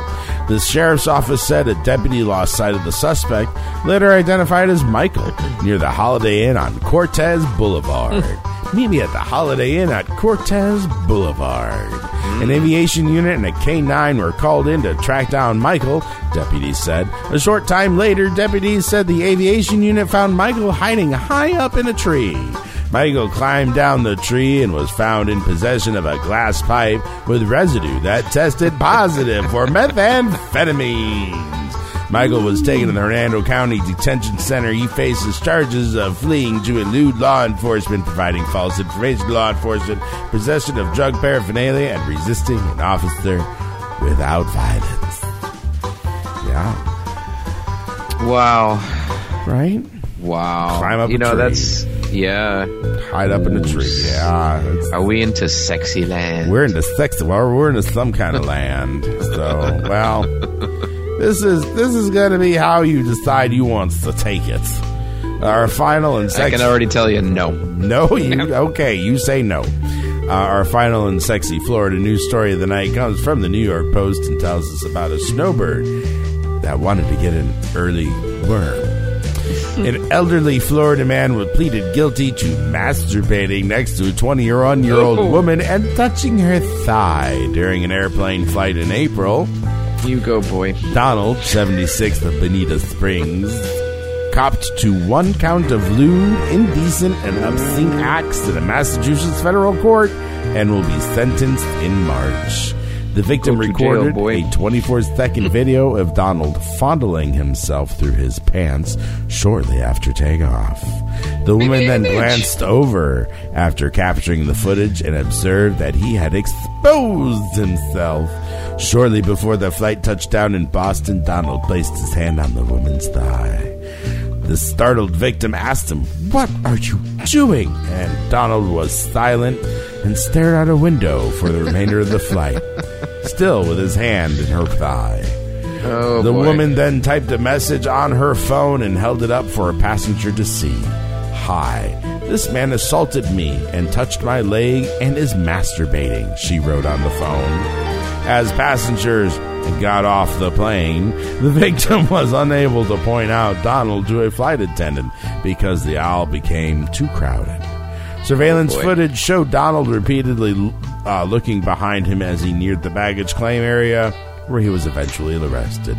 S4: The sheriff's office said a deputy lost sight of the suspect, later identified as Michael, near the Holiday Inn on Cortez Boulevard. Hmm. Meet me at the Holiday Inn at Cortez Boulevard. An hmm. aviation unit and a K9 were called in to track down Michael, deputies said. A short time later, deputies said the aviation unit found Michael hiding high up in a tree. Michael climbed down the tree and was found in possession of a glass pipe with residue that tested positive for methamphetamines. Michael was taken to the Hernando County Detention Center. He faces charges of fleeing to elude law enforcement, providing false information to law enforcement, possession of drug paraphernalia, and resisting an officer without violence. Yeah.
S6: Wow.
S4: Right?
S6: Wow.
S4: Climb up
S6: You know,
S4: tree.
S6: that's yeah.
S4: Hide up in a tree. Yeah.
S6: Are we into sexy land?
S4: We're into sexy. Well, we're into some kind of land. So, well, this is this is going to be how you decide you want to take it. Our final and
S6: I
S4: sexy.
S6: can already tell you no.
S4: No, you okay? You say no. Uh, our final and sexy Florida news story of the night comes from the New York Post and tells us about a snowbird that wanted to get an early worm. [LAUGHS] An elderly Florida man was pleaded guilty to masturbating next to a 21 year old woman and touching her thigh during an airplane flight in April.
S6: You go, boy.
S4: Donald, 76 of Bonita Springs, copped to one count of lewd, indecent, and obscene acts to the Massachusetts federal court and will be sentenced in March. The victim
S6: jail,
S4: recorded
S6: boy.
S4: a 24 second video of Donald fondling himself through his pants shortly after takeoff. The woman then glanced over after capturing the footage and observed that he had exposed himself. Shortly before the flight touched down in Boston, Donald placed his hand on the woman's thigh. The startled victim asked him, What are you doing? And Donald was silent and stared out a window for the remainder of the flight, [LAUGHS] still with his hand in her thigh.
S6: Oh,
S4: the
S6: boy.
S4: woman then typed a message on her phone and held it up for a passenger to see. Hi, this man assaulted me and touched my leg and is masturbating, she wrote on the phone. As passengers got off the plane, the [LAUGHS] victim was unable to point out Donald to a flight attendant because the aisle became too crowded. Oh, Surveillance
S6: Oh,
S4: footage showed Donald repeatedly uh, looking behind him as he neared the baggage claim area, where he was eventually arrested.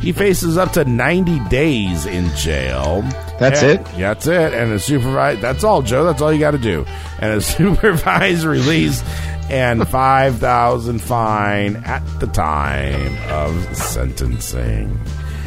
S4: He faces up to 90 days in jail.
S6: That's
S4: And-
S6: it?
S4: That's it. And a supervised. That's all, Joe. That's all you got to do. And a [LAUGHS] supervised release and 5000 fine at the time of sentencing.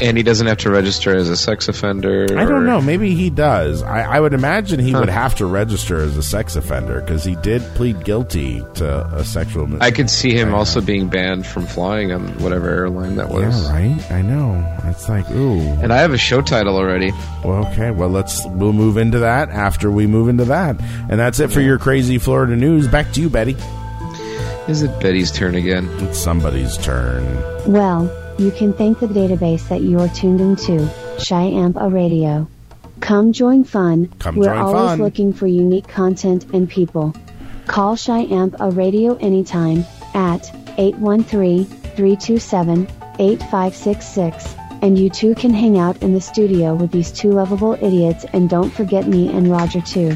S6: And he doesn't have to register as a sex offender.
S4: I don't
S6: or-
S4: know. Maybe he does. I, I would imagine he
S6: Huh.
S4: would have to register as a sex offender because he did plead guilty to a sexual. mis-
S6: I could see him also being banned from flying on whatever airline that was.
S4: Yeah, right. I know. It's like ooh.
S6: And I have a show title already.
S4: Well, okay. Well, let's we'll move into that after we move into that, and that's it for your crazy Florida news. Back to you, Betty.
S6: Is it Betty's turn again?
S4: It's somebody's turn.
S5: Well, you can thank the database that you're tuned into, Chiampa Radio. Come join fun.
S4: Come
S5: We're
S4: join
S5: always
S4: fun.
S5: looking for unique content and people. Call Chiampa Radio anytime at 813-327-8566 and you too can hang out in the studio with these two lovable idiots and don't forget me and Roger too.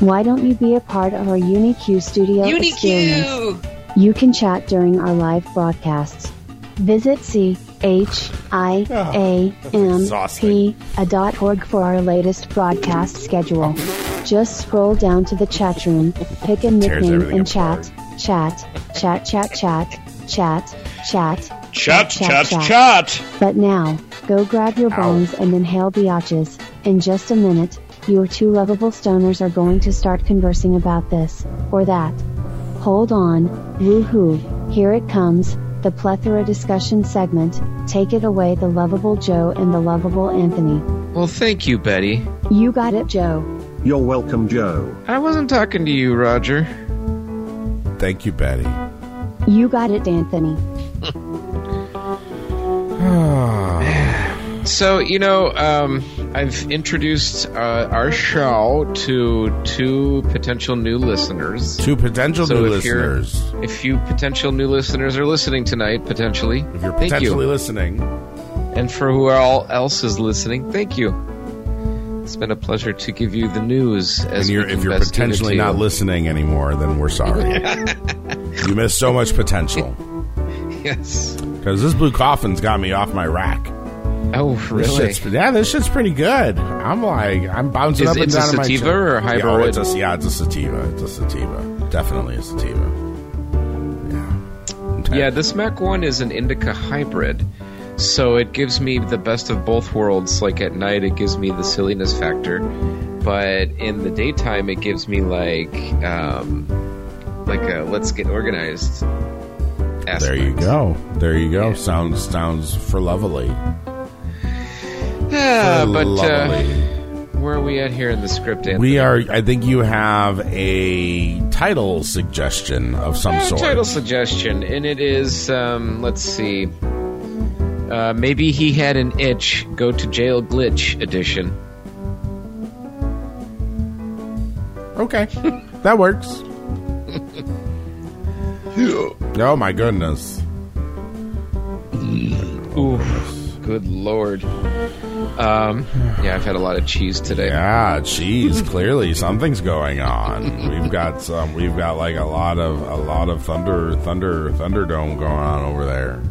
S5: Why don't you be a part of our UniQ studio experience? You can chat during our live broadcasts. Visit C H I A M P A dot org for our latest broadcast schedule. Oh. Just scroll down to the chat room, pick a nickname and chat, chat, chat, chat, chat, chat, chat,
S21: Chat, chat, chat.
S5: But now, go grab your bones and inhale biatches. In just a minute, your two lovable stoners are going to start conversing about this or that. Hold on, woohoo, here it comes, the plethora discussion segment. Take it away, the lovable Joe and the lovable Anthony.
S6: Well, thank you, Betty.
S5: You got it, Joe.
S8: You're welcome, Joe.
S6: I wasn't talking to you, Roger.
S4: Thank you, Betty.
S5: You got it, Anthony. [SIGHS]
S6: So, you know, um, I've introduced uh, our show to two potential new listeners.
S4: Two potential
S6: So
S4: new
S6: if
S4: listeners.
S6: If you potential new listeners are listening tonight, potentially,
S4: If you're potentially
S6: you.
S4: listening,
S6: And for who all else is listening, thank you. It's been a pleasure to give you the news. As
S4: and you're, if you're
S6: best give it
S4: potentially not listening anymore, then we're sorry. [LAUGHS] you missed so much potential.
S6: Yes.
S4: Because this blue coffin's got me off my rack.
S6: Oh,
S4: This
S6: really?
S4: shit's- yeah, this shit's pretty good. I'm like, I'm bouncing
S6: Is-
S4: up and
S6: it's a
S4: down in my
S6: sativa or a
S4: Yeah,
S6: hybrid?
S4: it's a, yeah, it's a sativa. It's a sativa. Definitely a sativa.
S6: Yeah, Yeah, this Mac 1 is an indica hybrid. So it gives me the best of both worlds. Like at night, it gives me the silliness factor, but in the daytime, it gives me like, um, like a let's get organized. Aspect.
S4: There you go. There you go. Sounds sounds for lovely.
S6: Yeah, but uh, where are we at here in the script? Anthony?
S4: we are. I think you have a title suggestion of some
S6: Uh,
S4: sort.
S6: title suggestion, and it is um, let's see. Uh, maybe he had an itch. Go to jail glitch edition.
S4: Okay, that works. [LAUGHS] oh my goodness.
S6: Ooh, good lord. Um, yeah, I've had a lot of cheese today.
S4: Yeah, cheese. Clearly, something's going on. We've got some. We've got like a lot of a lot of thunder, thunder, thunderdome going on over there.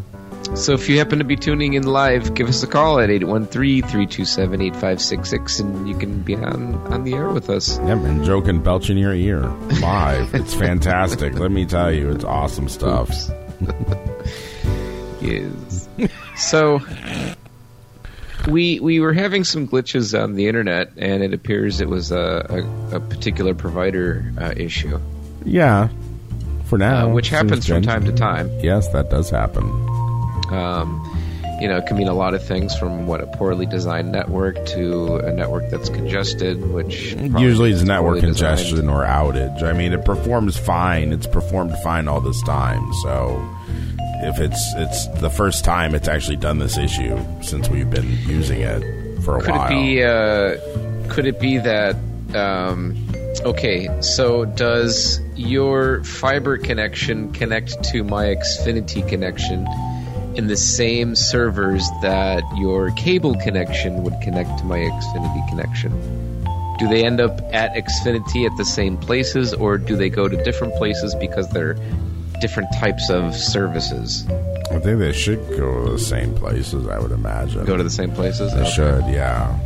S6: So if you happen to be tuning in live, give us a call at 813-327-8566 and you can be on, on the air with us.
S4: Yeah, man, joke and belch in your ear live. It's [LAUGHS] fantastic. Let me tell you, it's awesome stuff. [LAUGHS]
S6: yes. So we we were having some glitches on the internet, and it appears it was a, a, a particular provider uh, issue,
S4: Yeah. For now.
S6: uh, which happens from time to time.
S4: Yes, that does happen.
S6: Um, you know, it can mean a lot of things from what a poorly designed network to a network that's congested, which
S4: Usually it's
S6: is
S4: network
S6: poorly designed.
S4: congestion or outage. I mean, it performs fine. It's performed fine all this time. So if it's it's the first time it's actually done this issue since we've been using it for a
S6: Could
S4: while.
S6: it be? Uh, could it be that? Um, okay, so does your fiber connection connect to my Xfinity connection in the same servers that your cable connection would connect to my Xfinity connection? Do they end up at Xfinity at the same places, or do they go to different places because they're different types of services?
S4: I think they should go to the same places. I would imagine.
S6: Go to the same places.
S4: They
S6: Okay.
S4: should. Yeah.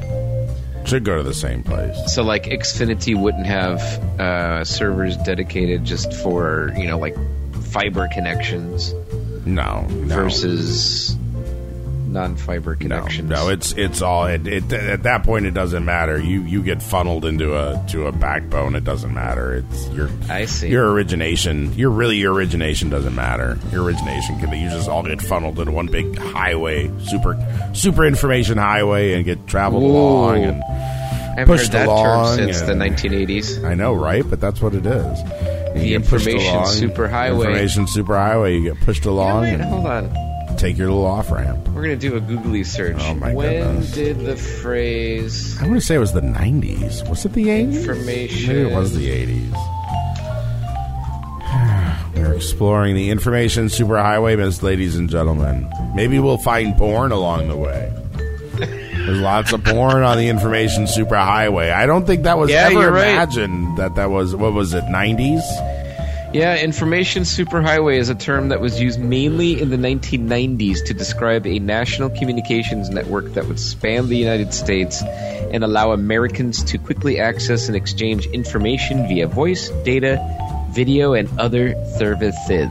S4: Should go to the same place.
S6: So, like, Xfinity wouldn't have uh, servers dedicated just for, you know, like fiber connections
S4: No. no.
S6: versus non-fiber connections.
S4: No, it's it's all it, it, at that point. It doesn't matter. You you get funneled into a to a backbone. It doesn't matter. It's your
S6: I see.
S4: your origination. Your really your origination doesn't matter. Your origination can be you just all get funneled into one big highway, super super information highway, and get traveled
S6: Ooh.
S4: along and
S6: I
S4: pushed
S6: heard that
S4: along.
S6: term since the 1980s.
S4: I know, right? But that's what it is.
S6: The
S4: you pushed
S6: information superhighway.
S4: Information superhighway. You get pushed along
S6: Wait,
S4: and
S6: hold on.
S4: Take your little off ramp.
S6: We're gonna do a googly search.
S4: Oh, my
S6: when
S4: goodness.
S6: did the phrase
S4: I want to say it was the '90s. Was it the '80s?
S6: Information.
S4: Maybe it was the '80s. [SIGHS] We're exploring the information superhighway, Miss ladies and gentlemen. Maybe we'll find porn along the way. There's lots of porn on the information superhighway. I don't think that was
S6: Yeah,
S4: ever
S6: you're right.
S4: imagined that that was what was it '90s?
S6: Yeah, information superhighway is a term that was used mainly in the 1990s to describe a national communications network that would span the United States and allow Americans to quickly access and exchange information via voice, data, video, and other services.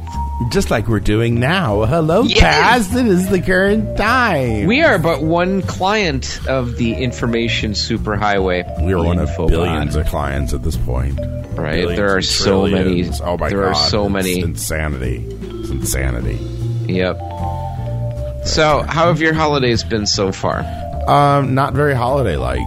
S4: Just like we're doing now. Hello,
S6: Yes.
S4: It is the current time.
S6: We are but one client of the information superhighway.
S4: We are one of billions of clients at this point.
S6: Right,
S4: Billions
S6: there are so many-
S4: Oh my
S6: there
S4: god,
S6: are so
S4: It's
S6: many.
S4: insanity. It's insanity.
S6: Yep. So, how have your holidays been so far?
S4: Um, not very holiday like.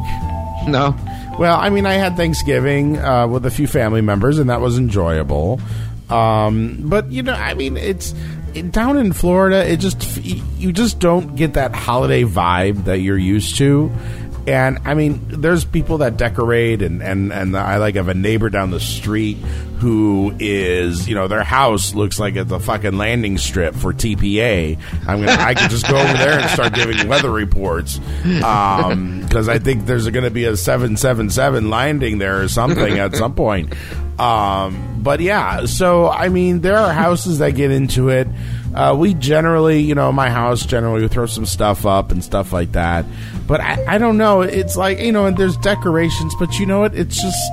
S6: No.
S4: Well, I mean, I had Thanksgiving uh, with a few family members, and that was enjoyable. Um, but you know, I mean, it's it, down in Florida. It just you just don't get that holiday vibe that you're used to. And I mean, there's people that decorate, and and and I like have a neighbor down the street who is, you know, their house looks like it's a fucking landing strip for TPA. I'm gonna, I could just go over there and start giving weather reports because I think there's going to be a seven seven seven landing there or something at some point. Um, but yeah, so I mean, there are houses that get into it. Uh, we generally, you know, my house generally we throw some stuff up and stuff like that. But I, I don't know. It's like you know, and there's decorations, but you know what? It's just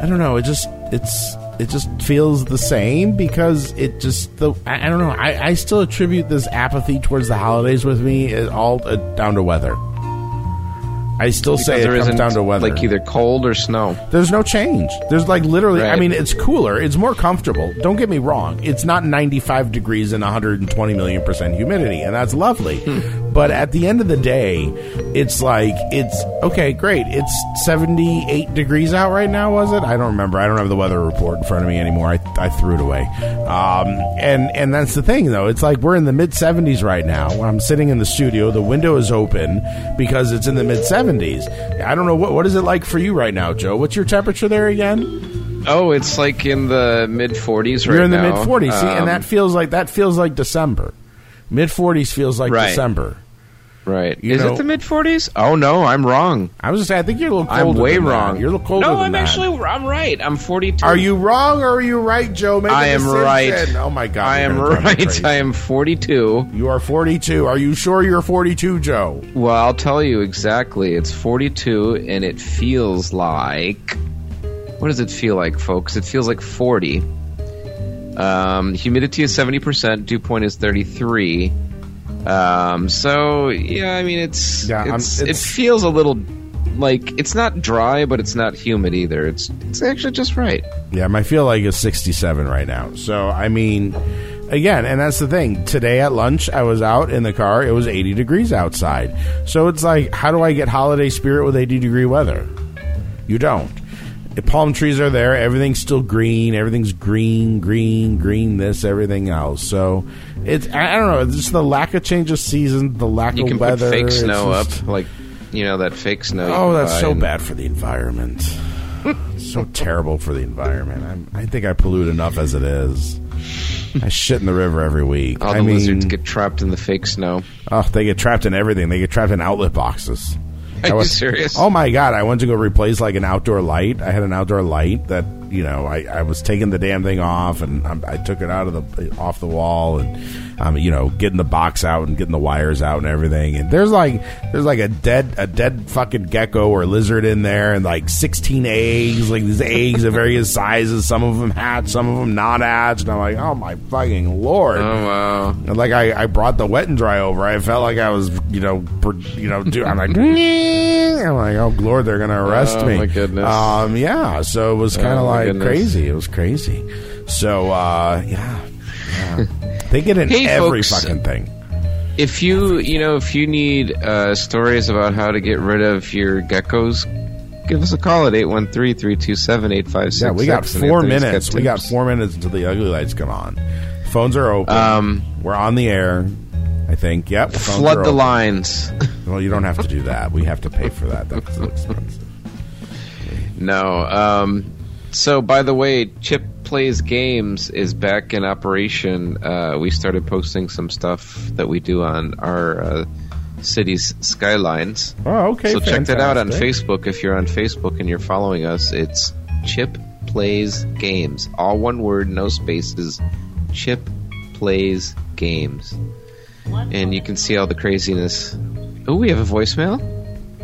S4: I don't know. It just it's it just feels the same because it just the I, I don't know. I, I still attribute this apathy towards the holidays with me all uh, down to weather. I still say
S6: Because
S4: it comes down to weather.
S6: Like either cold or snow.
S4: There's no change. There's like literally, I mean, it's cooler. It's more comfortable. Don't get me wrong. It's not 95 degrees and 120 million percent humidity, and that's lovely. Hmm. But at the end of the day, it's like, it's okay, great. It's 78 degrees out right now, was it? I don't remember. I don't have the weather report in front of me anymore. I, I threw it away. Um, and, and that's the thing, though. It's like we're in the mid 70s right now. When I'm sitting in the studio, the window is open because it's in the mid 70s. I don't know what what is it like for you right now, Joe. What's your temperature there again?
S6: Oh, it's like in the mid 40s right
S4: You're in the mid 40s. See,
S6: Um,
S4: and that feels like that feels like December. Mid 40s feels like
S6: Right.
S4: December.
S6: Right.
S4: You
S6: Is
S4: know-
S6: it the mid 40s? Oh no, I'm wrong.
S4: I was just saying, I think you're a little
S6: I'm way
S4: than that.
S6: wrong.
S4: You're a little colder
S6: No,
S4: than
S6: I'm
S4: that.
S6: actually I'm right. I'm 42.
S4: Are you wrong or are you right, Joe? Make a
S6: I am right.
S4: Oh my god.
S6: I am
S4: gonna drive me
S6: right. I am 42.
S4: You are 42. Are you sure you're 42, Joe?
S6: Well, I'll tell you exactly. It's 42 and it feels like What does it feel like, folks? It feels like 40. Um, humidity is seventy percent. Dew point is thirty three. Um, so yeah, I mean it's,
S4: Yeah, I'm-
S6: it's, it feels a little like it's not dry, but it's not humid either. It's it's actually just right.
S4: Yeah, my feel like is 67 right now. So, I mean, again, and that's the thing. Today at lunch, I was out in the car. It was 80 degrees outside. So it's like, how do I get holiday spirit with 80 degree weather? You don't. The palm trees are there. Everything's still green. Everything's green, green, green. This, everything else. So it's I I don't know. It's just the lack of change of season, the lack
S6: You
S4: of
S6: can
S4: weather.
S6: put fake snow
S4: just-
S6: up, like you know that fake snow.
S4: Oh, that's so
S6: and-
S4: bad for the environment. so terrible for the environment. I'm, I think I pollute enough as it is. I shit in the river every week.
S6: All
S4: I
S6: the
S4: mean,
S6: lizards get trapped in the fake snow.
S4: oh, they get trapped in everything. They get trapped in outlet boxes.
S6: Are
S4: I
S6: you serious?
S4: Oh my god! I went to go replace like an outdoor light. I had an outdoor light that you know I, I was taking the damn thing off and um, I took it out of the off the wall and um, you know getting the box out and getting the wires out and everything. And there's like there's like a dead a dead fucking gecko or lizard in there and like 16 eggs. Like these eggs of various sizes. Some of them hatch, some of them not hatch. And I'm like, oh my fucking lord!
S6: Oh wow!
S4: And like I, I brought the wet and dry over. I felt like I was, you know, per, you know, do, I'm like, [LAUGHS] I'm like, oh lord, they're gonna arrest
S6: Oh,
S4: me.
S6: my goodness.
S4: Um, yeah. So it was kind of
S6: Oh,
S4: like
S6: goodness.
S4: crazy. It was crazy. So uh, yeah. They get in
S6: Hey,
S4: every
S6: folks.
S4: fucking thing.
S6: If you you know if you need uh, stories about how to get rid of your geckos, give us a call at 813-327-8566.
S4: Yeah, we got four minutes. We got four minutes until the ugly lights come on. Phones are open.
S6: Um,
S4: We're on the air. I think. Yep.
S6: Flood the lines.
S4: Well, you don't have to do that. We have to pay for that. That's expensive. [LAUGHS]
S6: No. Um, so, by the way, Chip Plays Games is back in operation. Uh, we started posting some stuff that we do on our uh, Cities: Skylines.
S4: Oh, okay.
S6: so check that out on. Facebook if you're on Facebook and you're following us. It's Chip Plays Games. All one word, no spaces. Chip Plays Games. And you can see all the craziness. Oh, we have a voicemail?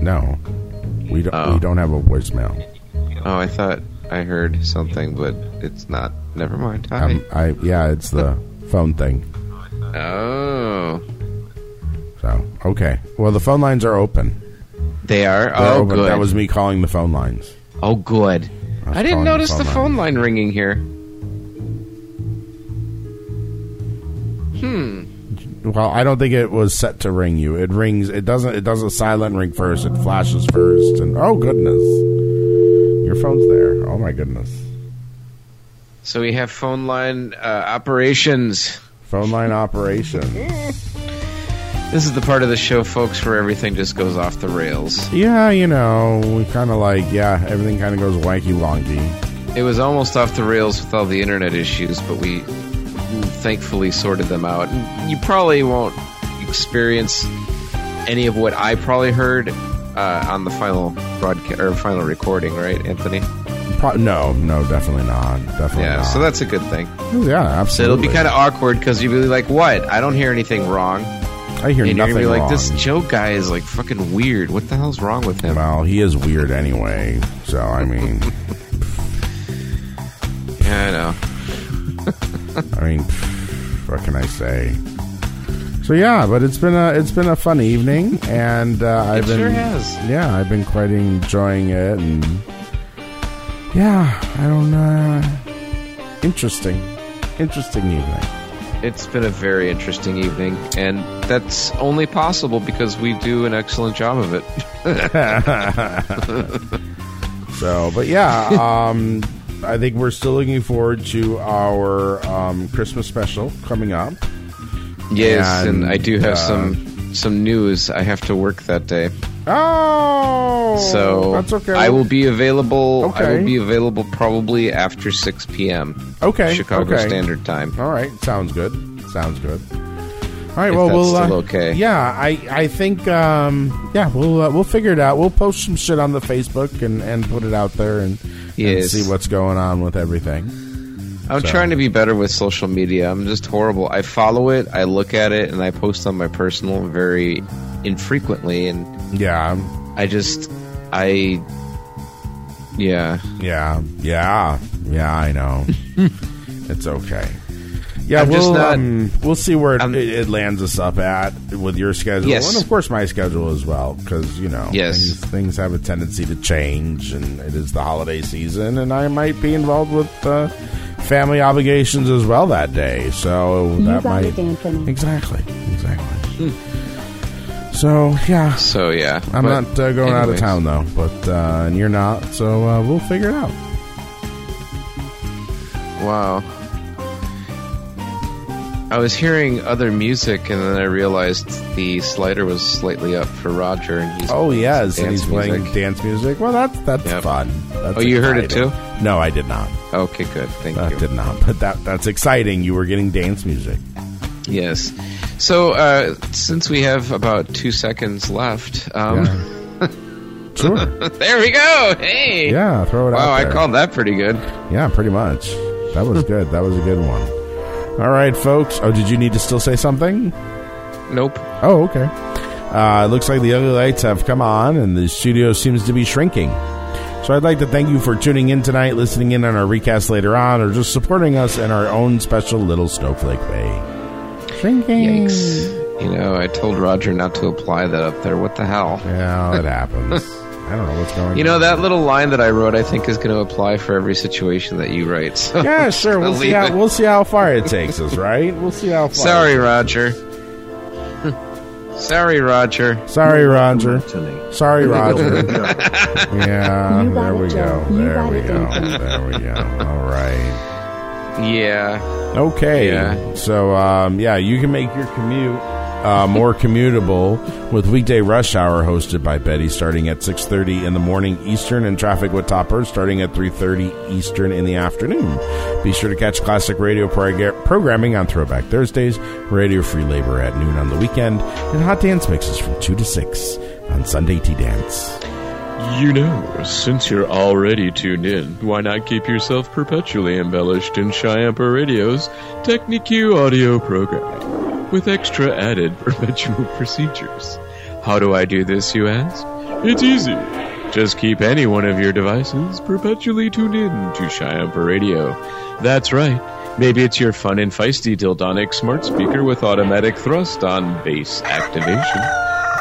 S4: No, we don't.
S6: Oh.
S4: We don't have a voicemail.
S6: Oh, I thought I heard something, but it's not. Never mind. Hi.
S4: Um, I yeah, it's the phone thing.
S6: oh,
S4: So okay. Well, the phone lines are open.
S6: they are.
S4: They're
S6: oh,
S4: open.
S6: good.
S4: That was me calling the phone lines.
S6: oh, good.
S4: was
S6: I didn't
S4: calling the
S6: notice the
S4: phone
S6: phone line ringing here. Hmm.
S4: Well, I don't think it was set to ring you. It rings. It doesn't. It does a silent ring first. It flashes first. And oh goodness, phone's there. Oh my goodness.
S6: So we have phone line uh, operations.
S4: Phone line operation.
S6: This is the part of the show, folks, where everything just goes off the rails.
S4: Yeah, you know, we kind of like yeah, everything kind of goes wanky wonky.
S6: It was almost off the rails with all the internet issues, but we thankfully sorted them out. And you probably won't experience any of what I probably heard uh, on the final broadcast or final recording, right, Anthony?
S4: Pro- no, no, definitely not. Definitely
S6: Yeah,
S4: not.
S6: so that's a good thing.
S4: yeah, absolutely.
S6: So it'll be kind of awkward because you'll be like, "What? I don't hear anything wrong."
S4: I hear nothing.
S6: and you're gonna be like,
S4: wrong.
S6: "This Joe guy is like fucking weird. What the hell's wrong with him?"
S4: Well, he is weird anyway. So I mean, [LAUGHS]
S6: Yeah, I know.
S4: I mean, what can I say? So yeah, but it's been a it's been a fun evening, and uh, I've been
S6: sure has.
S4: yeah, I've been quite enjoying it, and yeah, I don't know, interesting, interesting evening.
S6: It's been a very interesting evening, and that's only possible because we do an excellent job of it. [LAUGHS]
S4: So, but yeah, um, I think we're still looking forward to our um, Christmas special coming up.
S6: Yes, and, I do have
S4: uh,
S6: some some news. I have to work that day,
S4: Oh,
S6: so
S4: that's okay.
S6: I will be available. I will be available probably after six p.m.
S4: Okay,
S6: Chicago
S4: okay.
S6: Standard Time.
S4: All right, sounds good. Sounds good. All right,
S6: If
S4: well, we'll
S6: still
S4: uh,
S6: okay.
S4: Yeah, I I think um, yeah, we'll uh, we'll figure it out. We'll post some shit on the Facebook and and put it out there and, and see what's going on with everything.
S6: I'm
S4: So-
S6: trying to be better with social media. I'm just horrible. I follow it, I look at it, and I post on my personal very infrequently, and
S4: Yeah,
S6: I just I yeah.
S4: yeah, yeah, yeah. I know. [LAUGHS] it's okay. Yeah,
S6: I'm
S4: we'll
S6: just not.
S4: um, we'll see where it, it lands us up at with your schedule,
S6: Yes.
S4: and of course my schedule as well, because you know
S6: Yes.
S4: things, things have a tendency to change, and it is the holiday season, and I might be involved with uh, family obligations as well that day, so
S5: You
S4: that
S5: got
S4: might
S5: it, Anthony.
S4: exactly exactly. So yeah,
S6: so yeah,
S4: I'm
S6: but
S4: not uh, going out of town though, but uh, and you're not, so uh, we'll figure it out.
S6: Wow. I was hearing other music, and then I realized the slider was slightly up for Roger, and he's
S4: Oh
S6: playing
S4: yes, and he's playing
S6: music.
S4: dance music. Well, that's that's
S6: Yep.
S4: fun. That's
S6: Oh, you heard it too?
S4: No, I did not.
S6: Okay, good. Thank you.
S4: I
S6: you.
S4: did not. But that that's exciting. You were getting dance music.
S6: Yes. So, uh, since we have about two seconds left, um, [LAUGHS]
S4: Sure.
S6: there we go. Hey.
S4: Yeah, throw it
S6: wow,
S4: out
S6: I called that pretty good.
S4: Yeah, pretty much. That was good. That was a good one. All right, folks. Oh, did you need to still say something?
S6: Nope.
S4: Oh, okay. Uh, it looks like the ugly lights have come on, and the studio seems to be shrinking. So I'd like to thank you for tuning in tonight, listening in on our recast later on, or just supporting us in our own special little snowflake way. Shrinking.
S6: Yikes. You know, I told Roger not to apply that up there. What the hell?
S4: Yeah, it happens. [LAUGHS] I don't know what's going on.
S6: You
S4: on.
S6: know, that little line that I wrote, I think, is going to apply for every situation that you write. So
S4: Yeah, [LAUGHS] sure. We'll see how
S6: it.
S4: we'll see how far it takes us. Right? We'll see how far.
S6: Sorry, Roger. Sorry, Roger.
S4: Sorry, Roger. Sorry, Roger. [LAUGHS] yeah, there we go. There we go. There we go. All right.
S6: Yeah.
S4: Okay.
S6: Yeah.
S4: So, um, yeah, you can make your commute uh, more commutable with weekday rush hour hosted by Betty, starting at six thirty in the morning Eastern, and traffic with Topper starting at three thirty Eastern in the afternoon. Be sure to catch classic radio prog- programming on Throwback Thursdays, Radio Free Labor at noon on the weekend, and hot dance mixes from two to six on Sunday Tea Dance.
S22: You know, since you're already tuned in, why not keep yourself perpetually embellished in Chiampa Radio's Technique audio programming with extra added [LAUGHS] perpetual procedures? How do I do this, you ask? It's easy. Just keep any one of your devices perpetually tuned in to Chiampa Radio. That's right. Maybe it's your fun and feisty Dildonic smart speaker with automatic thrust on base activation.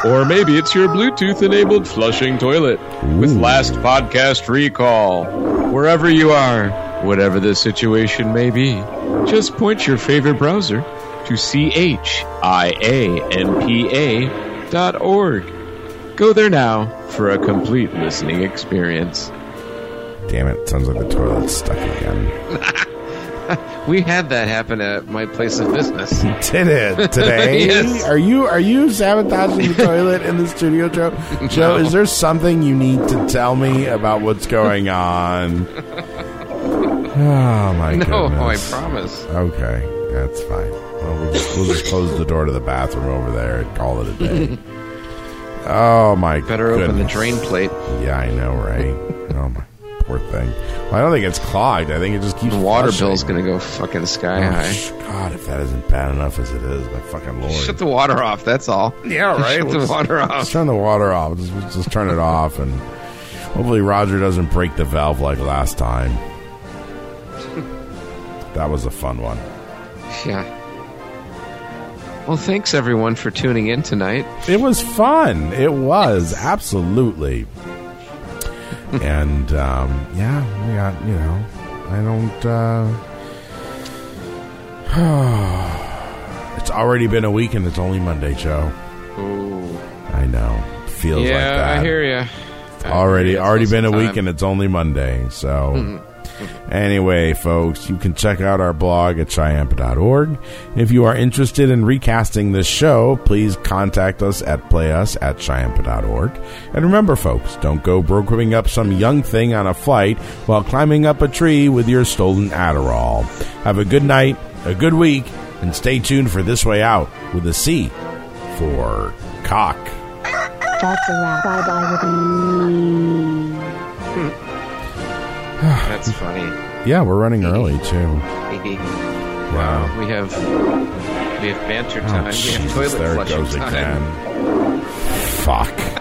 S22: Or maybe it's your Bluetooth enabled flushing toilet with last podcast recall. Wherever you are, whatever the situation may be, just point your favorite browser to chiampa dot org. Go there now for a complete listening experience.
S4: Damn it! Sounds like the toilet's stuck again. [LAUGHS]
S6: We had that happen at my place of business. [LAUGHS]
S4: Did it today? [LAUGHS]
S6: yes.
S4: Are you are you sabotaging the toilet in the studio, Joe? Joe,
S6: No.
S4: is there something you need to tell me about what's going on? Oh my god.
S6: No,
S4: goodness!
S6: I promise.
S4: Okay, that's fine. Well, we'll just, we'll just close the door to the bathroom over there and call it a day. [LAUGHS] oh my!
S6: Better open the drain plate.
S4: Yeah, I know, right? oh my poor thing. Well, I don't think it's clogged. I think it just keeps.
S6: The water
S4: flushing.
S6: bill's going to go fucking sky
S4: Oh,
S6: high.
S4: sh- God, if that isn't bad enough as it is, my fucking lord.
S6: Shut the water off. That's all.
S4: Yeah, [LAUGHS] right.
S6: Shut
S4: We'll
S6: the
S4: just-
S6: water
S4: Just
S6: off.
S4: turn the water off. Just, just- just turn it off, and hopefully Roger doesn't break the valve like last time. [LAUGHS] That was a fun one.
S6: Yeah. Well, thanks everyone for tuning in tonight.
S4: It was fun. It was absolutely. and um, yeah, we got you know, I don't. Uh, [SIGHS] it's already been a week, and it's only Monday, Joe.
S6: Ooh.
S4: I know. Feels like that.
S6: I hear you.
S4: already already been a week and it's only Monday. So
S6: Mm-hmm.
S4: Anyway, folks, you can check out our blog at chiampa.org. If you are interested in recasting this show, please contact us at playus at chiampa.org. And remember, folks, don't go brokering up some young thing on a flight while climbing up a tree with your stolen Adderall. Have a good night, a good week, and stay tuned for This Way Out with a C for cock.
S5: That's a wrap. Bye bye with me. [SIGHS]
S6: That's funny.
S4: Yeah, we're running early, too.
S6: wow. We have we have banter
S4: Oh,
S6: time. we have
S4: Jesus,
S6: toilet
S4: there it
S6: flushing
S4: goes
S6: time.
S4: again. Fuck.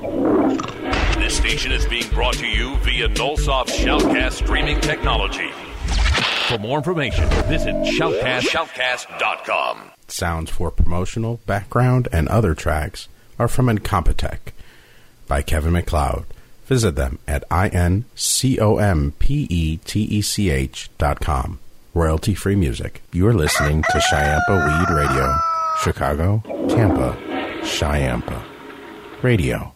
S4: [LAUGHS]
S1: This station is being brought to you via Nullsoft Shoutcast streaming technology. For more information, visit shoutcast, shoutcast.com.
S7: Sounds for promotional, background, and other tracks are from Incompetech by Kevin MacLeod. Visit them at I-N-C-O-M-P-E-T-E-C-H dot com. Royalty-free music. You are listening to Chiampa Weed Radio. Chicago, Tampa, Chiampa. Radio.